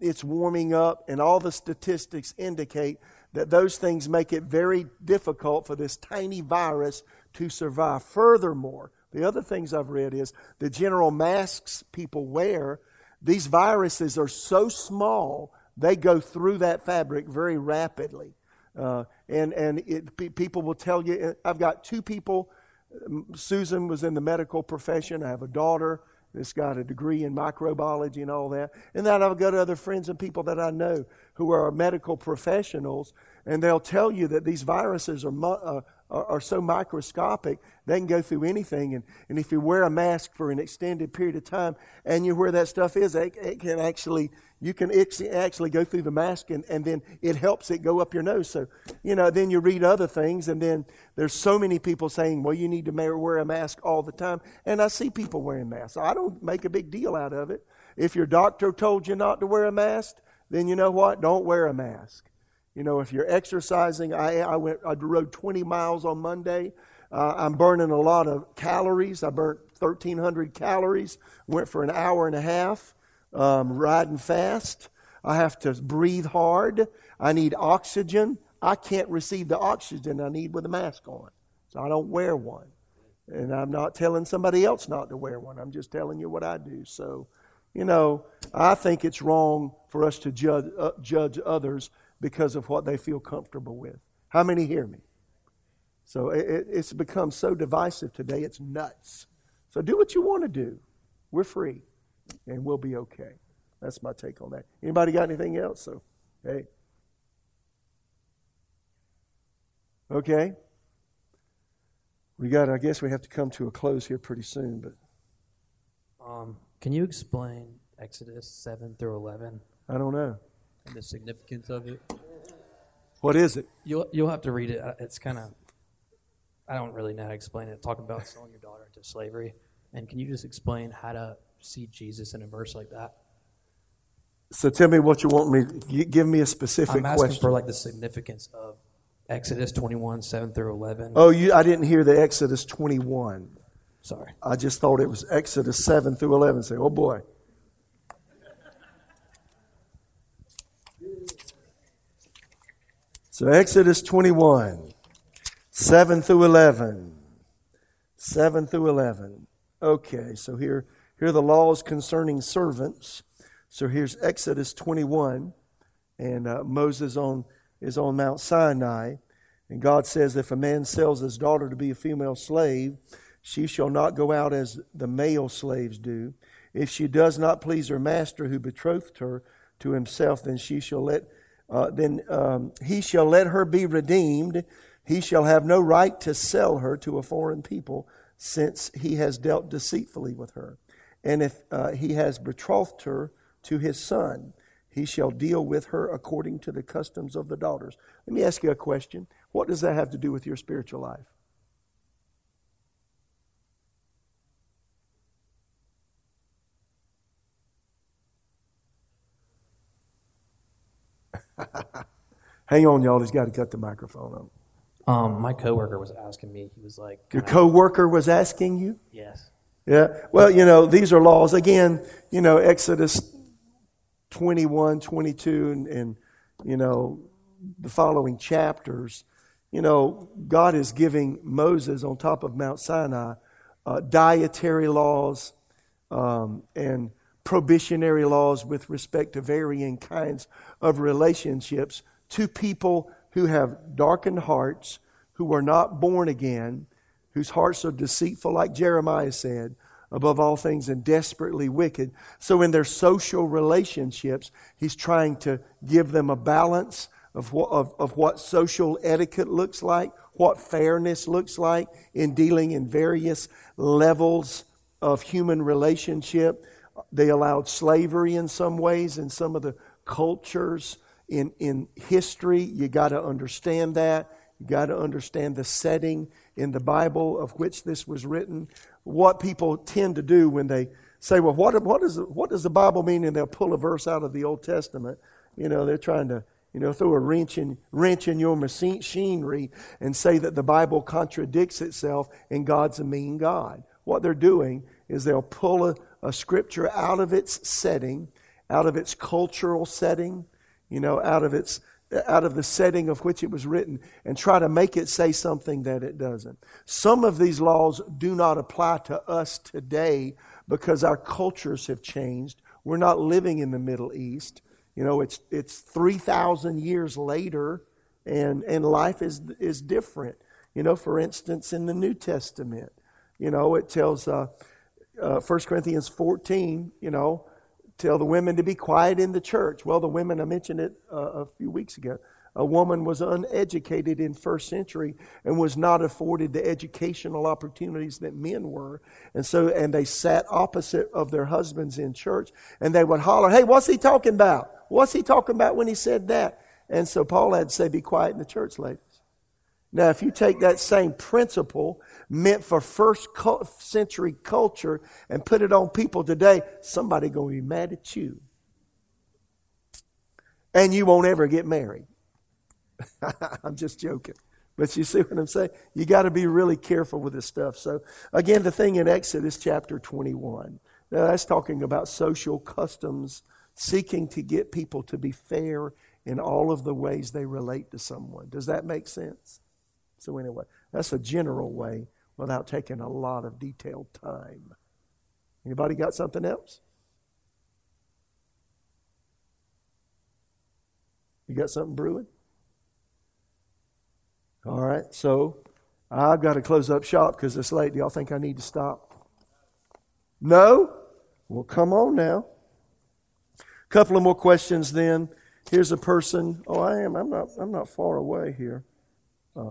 it's warming up, and all the statistics indicate that those things make it very difficult for this tiny virus to survive. Furthermore, the other things I've read is the general masks people wear, these viruses are so small, they go through that fabric very rapidly. Uh, and and it, people will tell you, I've got two people. Susan was in the medical profession. I have a daughter that's got a degree in microbiology and all that. And then I've got other friends and people that I know who are medical professionals, and they'll tell you that these viruses are, uh, are, are, so microscopic, they can go through anything. And, and if you wear a mask for an extended period of time and you where that stuff is, it, it can actually, you can actually go through the mask and, and then it helps it go up your nose. So, you know, then you read other things and then there's so many people saying, well, you need to wear a mask all the time. And I see people wearing masks. I don't make a big deal out of it. If your doctor told you not to wear a mask, then you know what? Don't wear a mask. You know, if you're exercising, I, I went, I rode 20 miles on Monday. Uh, I'm burning a lot of calories. I burnt 1,300 calories. Went for an hour and a half, um, riding fast. I have to breathe hard. I need oxygen. I can't receive the oxygen I need with a mask on. So I don't wear one. And I'm not telling somebody else not to wear one. I'm just telling you what I do. So, you know, I think it's wrong for us to judge, uh, judge others because of what they feel comfortable with. How many hear me? So it, it's become so divisive today, it's nuts. So do what you want to do. We're free, and we'll be okay. That's my take on that. Anybody got anything else? So, hey. Okay. We got. I guess we have to come to a close here pretty soon. But um, can you explain Exodus seven through eleven? I don't know and the significance of it. What is it? You'll you'll have to read it. It's kind of I don't really know how to explain it. Talk about selling your daughter into slavery, and can you just explain how to see Jesus in a verse like that? So tell me what you want me. Give me a specific I'm asking question. for like the significance of Exodus 21, 7 through 11. Oh, you, I didn't hear the Exodus 21. Sorry. I just thought it was Exodus 7 through 11. Say, oh boy. So, Exodus 21, 7 through 11. 7 through 11. Okay, so here, here are the laws concerning servants. So here's Exodus 21, and uh, Moses on, is on Mount Sinai. And God says, If a man sells his daughter to be a female slave, she shall not go out as the male slaves do. If she does not please her master who betrothed her to himself, then she shall let uh, then um, he shall let her be redeemed. He shall have no right to sell her to a foreign people, since he has dealt deceitfully with her. And if uh, he has betrothed her to his son, he shall deal with her according to the customs of the daughters. Let me ask you a question. What does that have to do with your spiritual life? Hang on, y'all. He's got to cut the microphone up. Um, my coworker was asking me. He was like, "Your coworker was asking you?" Yes. Yeah. Well, you know, these are laws. Again, you know, Exodus 21, 22, and, and you know, the following chapters. You know, God is giving Moses on top of Mount Sinai uh, dietary laws um, and probationary laws with respect to varying kinds of relationships to people who have darkened hearts, who are not born again, whose hearts are deceitful, like Jeremiah said, above all things, and desperately wicked. So, in their social relationships, he's trying to give them a balance of what, of, of what social etiquette looks like, what fairness looks like in dealing in various levels of human relationship. They allowed slavery in some ways in some of the cultures in, in history. You got to understand that. You got to understand the setting in the Bible of which this was written. What people tend to do when they say, well, what, what, is, what does the Bible mean? And they'll pull a verse out of the Old Testament. You know, they're trying to you know, throw a wrench in, wrench in your machinery and say that the Bible contradicts itself and God's a mean God. What they're doing is they'll pull a, a scripture out of its setting, out of its cultural setting, you know, out of its out of the setting of which it was written and try to make it say something that it doesn't. Some of these laws do not apply to us today because our cultures have changed. We're not living in the Middle East. You know, it's it's 3,000 years later and and life is is different. You know, for instance, in the New Testament, you know, it tells uh, uh, 1 Corinthians 14, you know, tell the women to be quiet in the church. Well, the women, I mentioned it uh, a few weeks ago. A woman was uneducated in first century and was not afforded the educational opportunities that men were. And so, and they sat opposite of their husbands in church and they would holler, Hey, what's he talking about? What's he talking about when he said that? And so Paul had to say, Be quiet in the church, ladies. Now, if you take that same principle meant for first century culture and put it on people today, somebody going to be mad at you. And you won't ever get married. I'm just joking. But you see what I'm saying? You got to be really careful with this stuff. So, again, the thing in Exodus chapter 21, now that's talking about social customs, seeking to get people to be fair in all of the ways they relate to someone. Does that make sense? So, anyway, that's a general way without taking a lot of detailed time. Anybody got something else? You got something brewing? All right, so I've got to close up shop because it's late. Do y'all think I need to stop? No? Well, come on now. A couple of more questions then. Here's a person. Oh, I am. I'm not. I'm not far away here. Uh,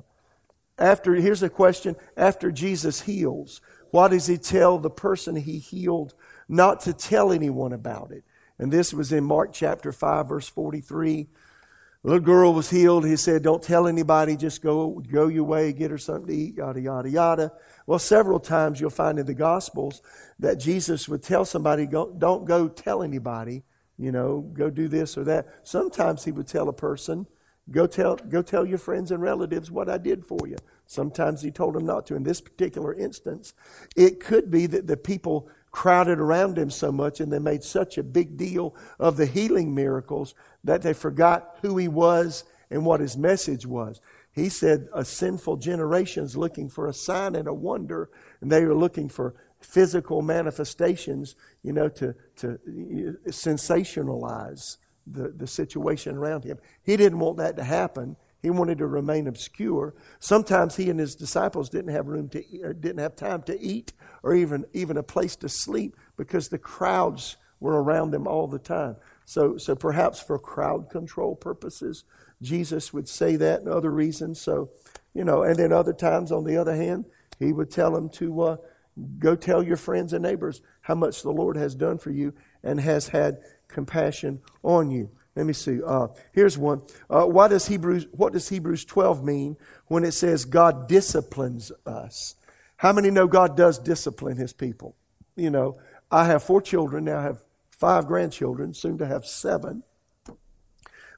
after, here's a question. After Jesus heals, why does he tell the person he healed not to tell anyone about it? And this was in Mark chapter 5, verse 43. The little girl was healed. He said, Don't tell anybody, just go, go your way, get her something to eat, yada, yada, yada. Well, several times you'll find in the Gospels that Jesus would tell somebody, Don't go tell anybody, you know, go do this or that. Sometimes he would tell a person, Go tell, go tell your friends and relatives what I did for you. Sometimes he told them not to. In this particular instance, it could be that the people crowded around him so much and they made such a big deal of the healing miracles that they forgot who he was and what his message was. He said a sinful generation is looking for a sign and a wonder, and they were looking for physical manifestations, you know, to, to uh, sensationalize the, the situation around him. He didn't want that to happen. He wanted to remain obscure. Sometimes he and his disciples didn't have room to eat, didn't have time to eat or even even a place to sleep because the crowds were around them all the time. So so perhaps for crowd control purposes, Jesus would say that and other reasons. So, you know, and then other times on the other hand, he would tell them to uh, go tell your friends and neighbors how much the Lord has done for you and has had compassion on you. Let me see. Uh, here's one. Uh, what does Hebrews What does Hebrews 12 mean when it says God disciplines us? How many know God does discipline His people? You know, I have four children now. I have five grandchildren, soon to have seven.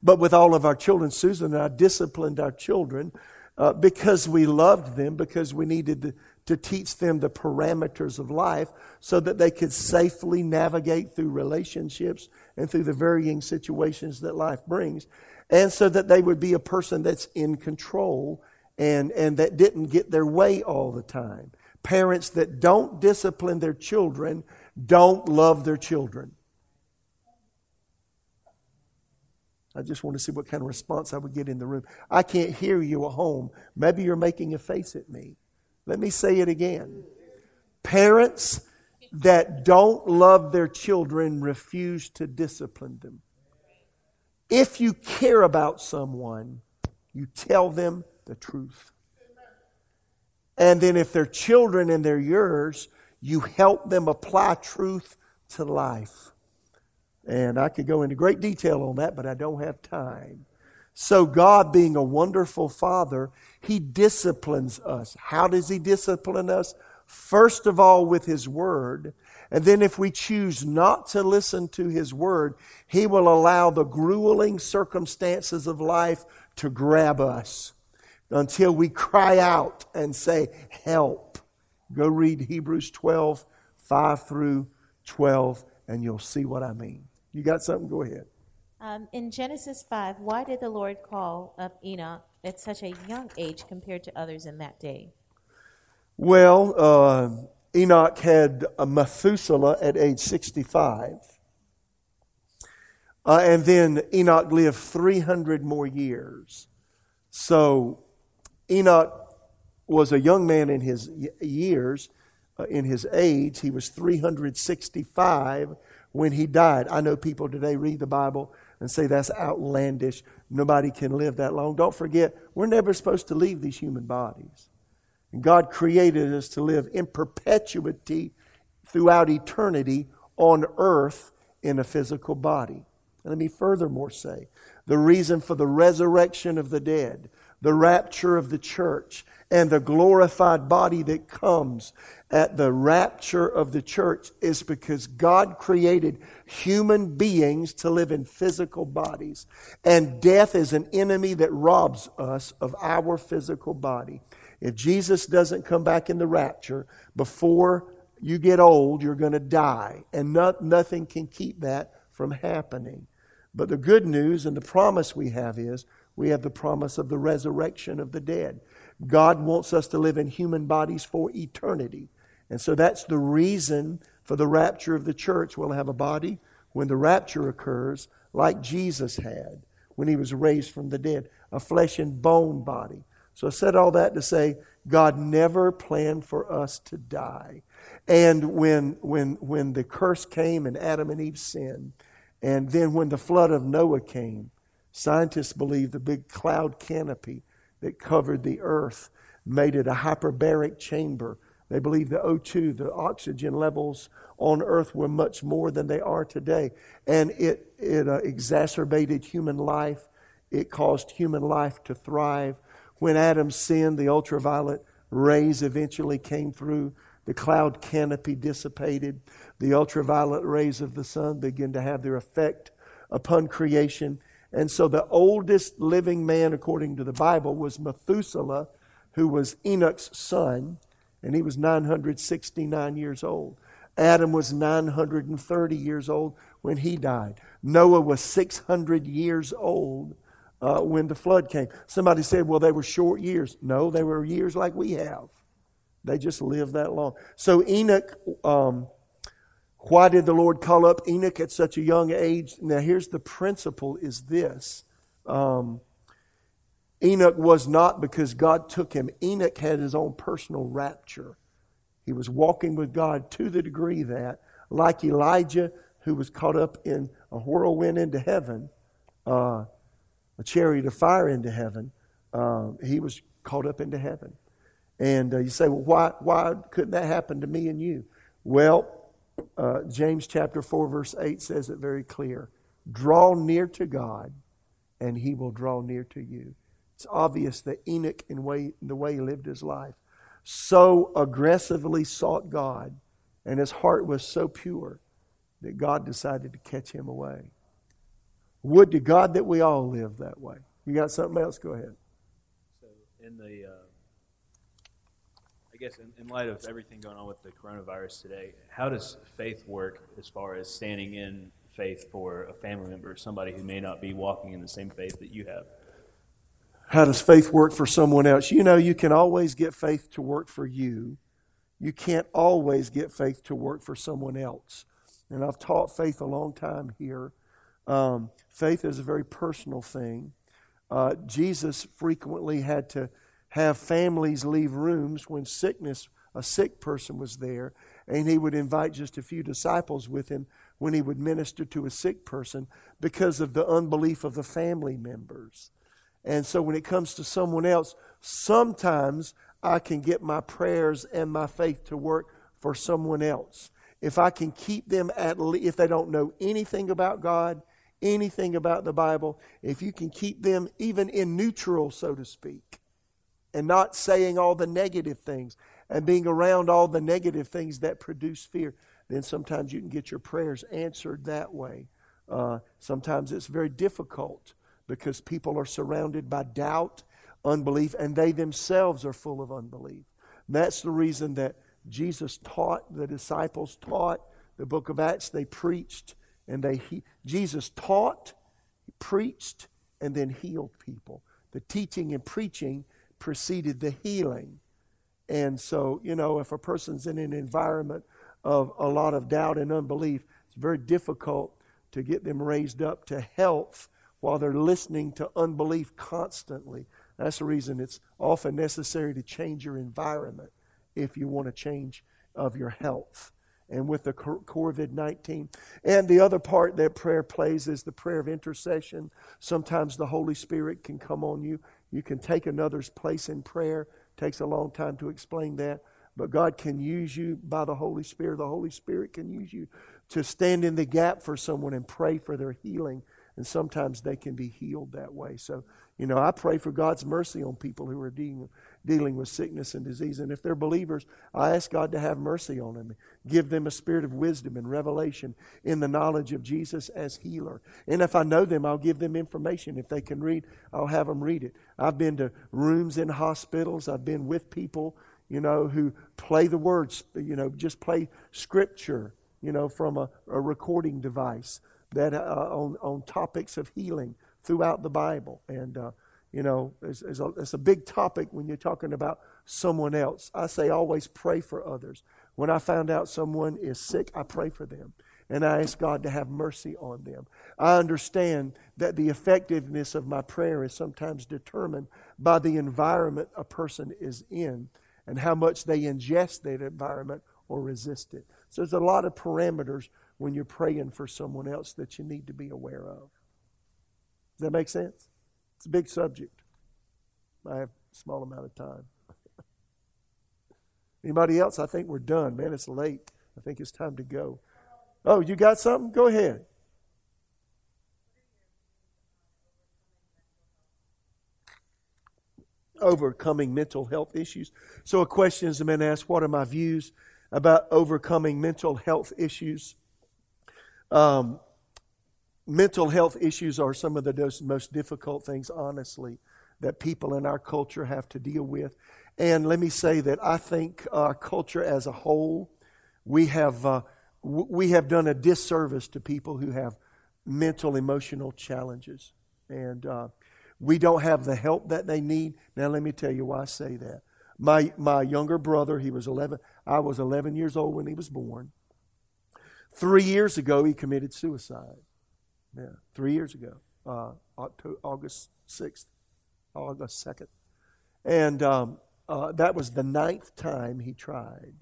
But with all of our children, Susan and I disciplined our children uh, because we loved them, because we needed to to teach them the parameters of life so that they could safely navigate through relationships and through the varying situations that life brings. And so that they would be a person that's in control and, and that didn't get their way all the time. Parents that don't discipline their children don't love their children. I just want to see what kind of response I would get in the room. I can't hear you at home. Maybe you're making a face at me. Let me say it again. Parents that don't love their children refuse to discipline them. If you care about someone, you tell them the truth. And then if they're children and they're yours, you help them apply truth to life. And I could go into great detail on that, but I don't have time. So, God, being a wonderful Father, He disciplines us. How does He discipline us? First of all, with His Word, And then if we choose not to listen to His Word, He will allow the grueling circumstances of life to grab us until we cry out and say, Help. Go read Hebrews 12, 5 through 12, and you'll see what I mean. You got something? Go ahead. Um, in Genesis 5, why did the Lord call up Enoch at such a young age compared to others in that day? Well, uh, Enoch had a Methuselah at age 65. Uh, and then Enoch lived 300 more years. So Enoch was a young man in his years, uh, in his age. He was 365 when he died. I know people today read the Bible and say that's outlandish. Nobody can live that long. Don't forget, we're never supposed to leave these human bodies. God created us to live in perpetuity throughout eternity on earth in a physical body. Let me furthermore say the reason for the resurrection of the dead, the rapture of the church, and the glorified body that comes at the rapture of the church is because God created human beings to live in physical bodies. And death is an enemy that robs us of our physical body. If Jesus doesn't come back in the rapture before you get old, you're going to die. And not, nothing can keep that from happening. But the good news and the promise we have is we have the promise of the resurrection of the dead. God wants us to live in human bodies for eternity. And so that's the reason for the rapture of the church. We'll have a body when the rapture occurs, like Jesus had when he was raised from the dead, a flesh and bone body. So I said all that to say God never planned for us to die. And when, when, when the curse came and Adam and Eve sinned, and then when the flood of Noah came, scientists believe the big cloud canopy that covered the earth made it a hyperbaric chamber. They believe the O2, the oxygen levels on earth were much more than they are today. And it, it uh, exacerbated human life. It caused human life to thrive. When Adam sinned, the ultraviolet rays eventually came through. The cloud canopy dissipated. The ultraviolet rays of the sun began to have their effect upon creation. And so the oldest living man, according to the Bible, was Methuselah, who was Enoch's son, and he was 969 years old. Adam was 930 years old when he died. Noah was 600 years old uh, when the flood came. Somebody said, well, they were short years. No, they were years like we have. They just lived that long. So Enoch, um, why did the Lord call up Enoch at such a young age? Now, here's the principle is this. Um, Enoch was not because God took him. Enoch had his own personal rapture. He was walking with God to the degree that, like Elijah, who was caught up in a whirlwind into heaven, uh, a chariot of fire into heaven, uh, he was caught up into heaven. And uh, you say, well, why, why couldn't that happen to me and you? Well, uh, James chapter 4, verse 8 says it very clear. Draw near to God, and he will draw near to you. It's obvious that Enoch, in, way, in the way he lived his life, so aggressively sought God, and his heart was so pure that God decided to catch him away. Would to God that we all live that way. You got something else? Go ahead. So, in the, uh, I guess, in, in, light of everything going on with the coronavirus today, how does faith work as far as standing in faith for a family member, somebody who may not be walking in the same faith that you have? How does faith work for someone else? You know, you can always get faith to work for you. You can't always get faith to work for someone else. And I've taught faith a long time here. Um, faith is a very personal thing. Uh, Jesus frequently had to have families leave rooms when sickness, a sick person was there, and he would invite just a few disciples with him when he would minister to a sick person because of the unbelief of the family members. And so when it comes to someone else, sometimes I can get my prayers and my faith to work for someone else. If I can keep them at least, if they don't know anything about God, anything about the Bible, if you can keep them even in neutral, so to speak, and not saying all the negative things and being around all the negative things that produce fear, then sometimes you can get your prayers answered that way. Uh, sometimes it's very difficult because people are surrounded by doubt, unbelief, and they themselves are full of unbelief. And that's the reason that Jesus taught, the disciples taught, the book of Acts, they preached, and they he, Jesus taught, preached, and then healed people. The teaching and preaching preceded the healing. And so, you know, if a person's in an environment of a lot of doubt and unbelief, it's very difficult to get them raised up to health while they're listening to unbelief constantly. That's the reason it's often necessary to change your environment if you want to change of your health. And with the COVID 19. And the other part that prayer plays is the prayer of intercession. Sometimes the Holy Spirit can come on you. You can take another's place in prayer. It takes a long time to explain that. But God can use you by the Holy Spirit. The Holy Spirit can use you to stand in the gap for someone and pray for their healing. And sometimes they can be healed that way. So, you know, I pray for God's mercy on people who are dealing, dealing with sickness and disease. And if they're believers, I ask God to have mercy on them. Give them a spirit of wisdom and revelation in the knowledge of Jesus as healer. And if I know them, I'll give them information. If they can read, I'll have them read it. I've been to rooms in hospitals, I've been with people, you know, who play the words, you know, just play scripture you know, from a, a recording device that uh, on, on topics of healing throughout the Bible. And, uh, you know, it's, a, a big topic when you're talking about someone else. I say always pray for others. When I found out someone is sick, I pray for them. And I ask God to have mercy on them. I understand that the effectiveness of my prayer is sometimes determined by the environment a person is in and how much they ingest that environment or resist it. So there's a lot of parameters when you're praying for someone else that you need to be aware of. Does that make sense? It's a big subject. I have a small amount of time. Anybody else? I think we're done. Man, it's late. I think it's time to go. Oh, you got something? Go ahead. Overcoming mental health issues. So, a question has been asked What are my views about overcoming mental health issues. Um, mental health issues are some of the most difficult things, honestly, that people in our culture have to deal with. And let me say that I think our culture as a whole, we have, uh, we have done a disservice to people who have mental, emotional challenges. And uh, we don't have the help that they need. Now, let me tell you why I say that. My, my younger brother, he was 11. I was 11 years old when he was born. Three years ago, he committed suicide. Yeah, three years ago, uh, August 6th, August 2nd. And um, uh, that was the ninth time he tried.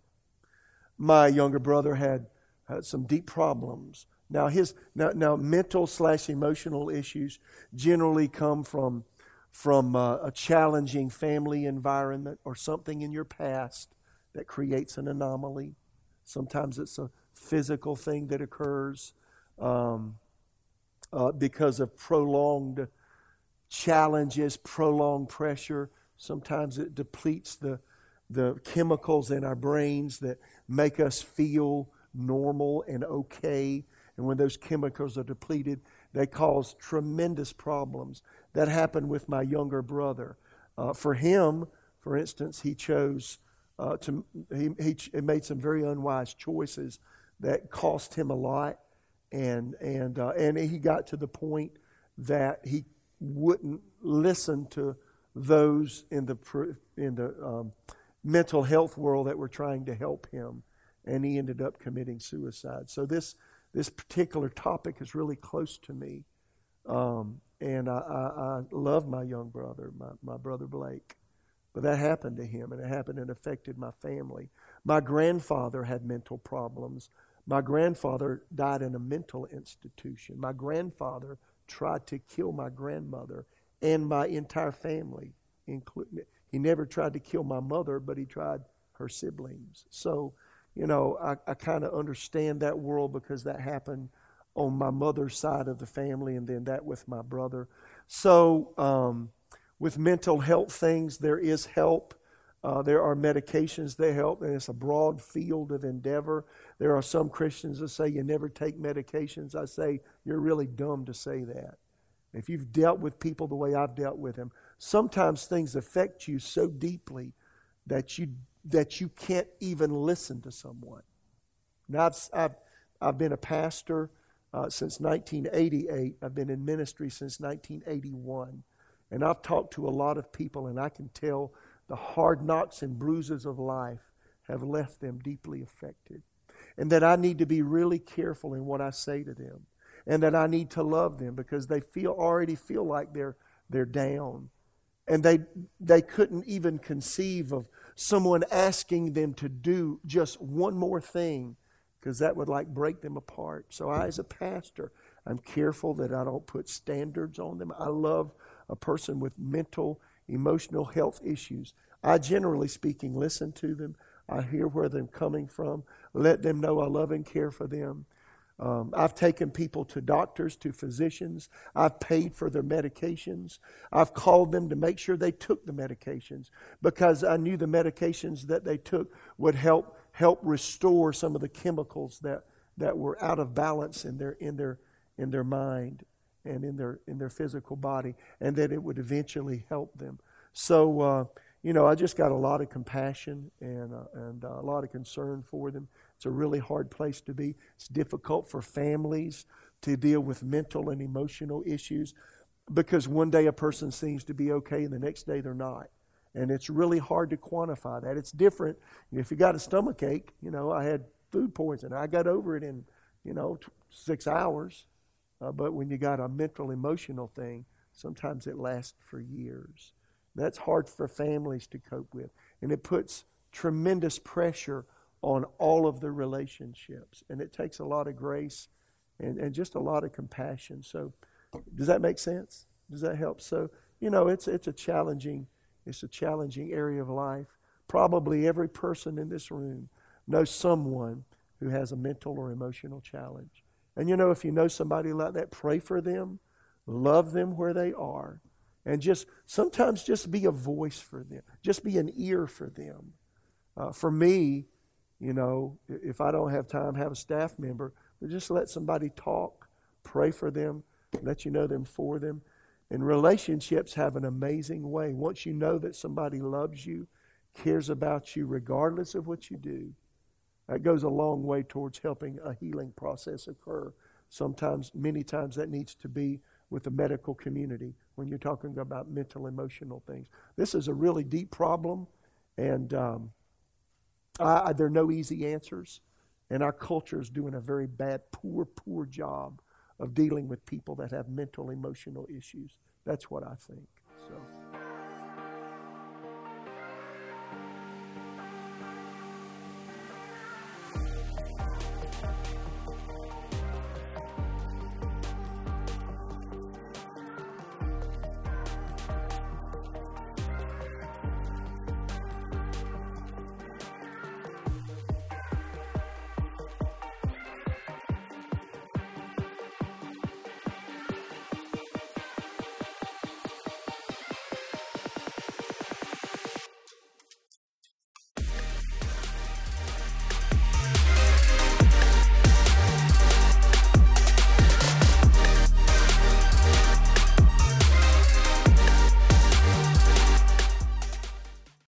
My younger brother had, had some deep problems. Now, his now, now mental slash emotional issues generally come from from uh, a challenging family environment or something in your past that creates an anomaly. Sometimes it's a physical thing that occurs um, uh, because of prolonged challenges, prolonged pressure. Sometimes it depletes the, the chemicals in our brains that make us feel normal and okay. And when those chemicals are depleted, they cause tremendous problems. That happened with my younger brother. Uh, for him, for instance, he chose uh, to, he, he made some very unwise choices that cost him a lot. And, and, uh, and he got to the point that he wouldn't listen to those in the, in the um, mental health world that were trying to help him. And he ended up committing suicide. So this this particular topic is really close to me. Um, and I, I, I, love my young brother, my, my brother Blake. But that happened to him, and it happened and affected my family. My grandfather had mental problems. My grandfather died in a mental institution. My grandfather tried to kill my grandmother and my entire family. Including, he never tried to kill my mother, but he tried her siblings. So you know, I, I kind of understand that world because that happened on my mother's side of the family and then that with my brother. So, um, with mental health things, there is help. Uh, there are medications that help, and it's a broad field of endeavor. There are some Christians that say you never take medications. I say you're really dumb to say that. If you've dealt with people the way I've dealt with them, sometimes things affect you so deeply that you that you can't even listen to someone. Now I've I've, I've been a pastor uh, since 1988. I've been in ministry since 1981, and I've talked to a lot of people, and I can tell the hard knocks and bruises of life have left them deeply affected. And that I need to be really careful in what I say to them. And that I need to love them because they feel already feel like they're they're down. And they they couldn't even conceive of someone asking them to do just one more thing because that would like break them apart. So I as a pastor, I'm careful that I don't put standards on them. I love a person with mental emotional health issues. I generally speaking listen to them. I hear where they're coming from. Let them know I love and care for them. Um, I've taken people to doctors, to physicians. I've paid for their medications. I've called them to make sure they took the medications because I knew the medications that they took would help help restore some of the chemicals that, that were out of balance in their in their in their mind and in their in their physical body, and that it would eventually help them. So, uh, you know, I just got a lot of compassion and uh, and uh, a lot of concern for them. It's a really hard place to be. It's difficult for families to deal with mental and emotional issues because one day a person seems to be okay and the next day they're not. And it's really hard to quantify that. It's different. If you got a stomach ache, you know, I had food poisoning. I got over it in, you know, t- six hours. Uh, but when you got a mental, emotional thing, sometimes it lasts for years. That's hard for families to cope with. And it puts tremendous pressure on all of the relationships. And it takes a lot of grace and, and just a lot of compassion. So, does that make sense? Does that help? So, you know, it's, it's a challenging, it's a challenging area of life. Probably every person in this room knows someone who has a mental or emotional challenge. And you know, if you know somebody like that, pray for them, love them where they are, and just sometimes just be a voice for them, just be an ear for them. Uh, for me, you know, if I don't have time, have a staff member, but just let somebody talk, pray for them, let you know them for them. And relationships have an amazing way. Once you know that somebody loves you, cares about you, regardless of what you do, that goes a long way towards helping a healing process occur. Sometimes, many times, that needs to be with the medical community when you're talking about mental, emotional things. This is a really deep problem, and um, I, there are no easy answers. And our culture is doing a very bad, poor, poor job of dealing with people that have mental, emotional issues. That's what I think. So.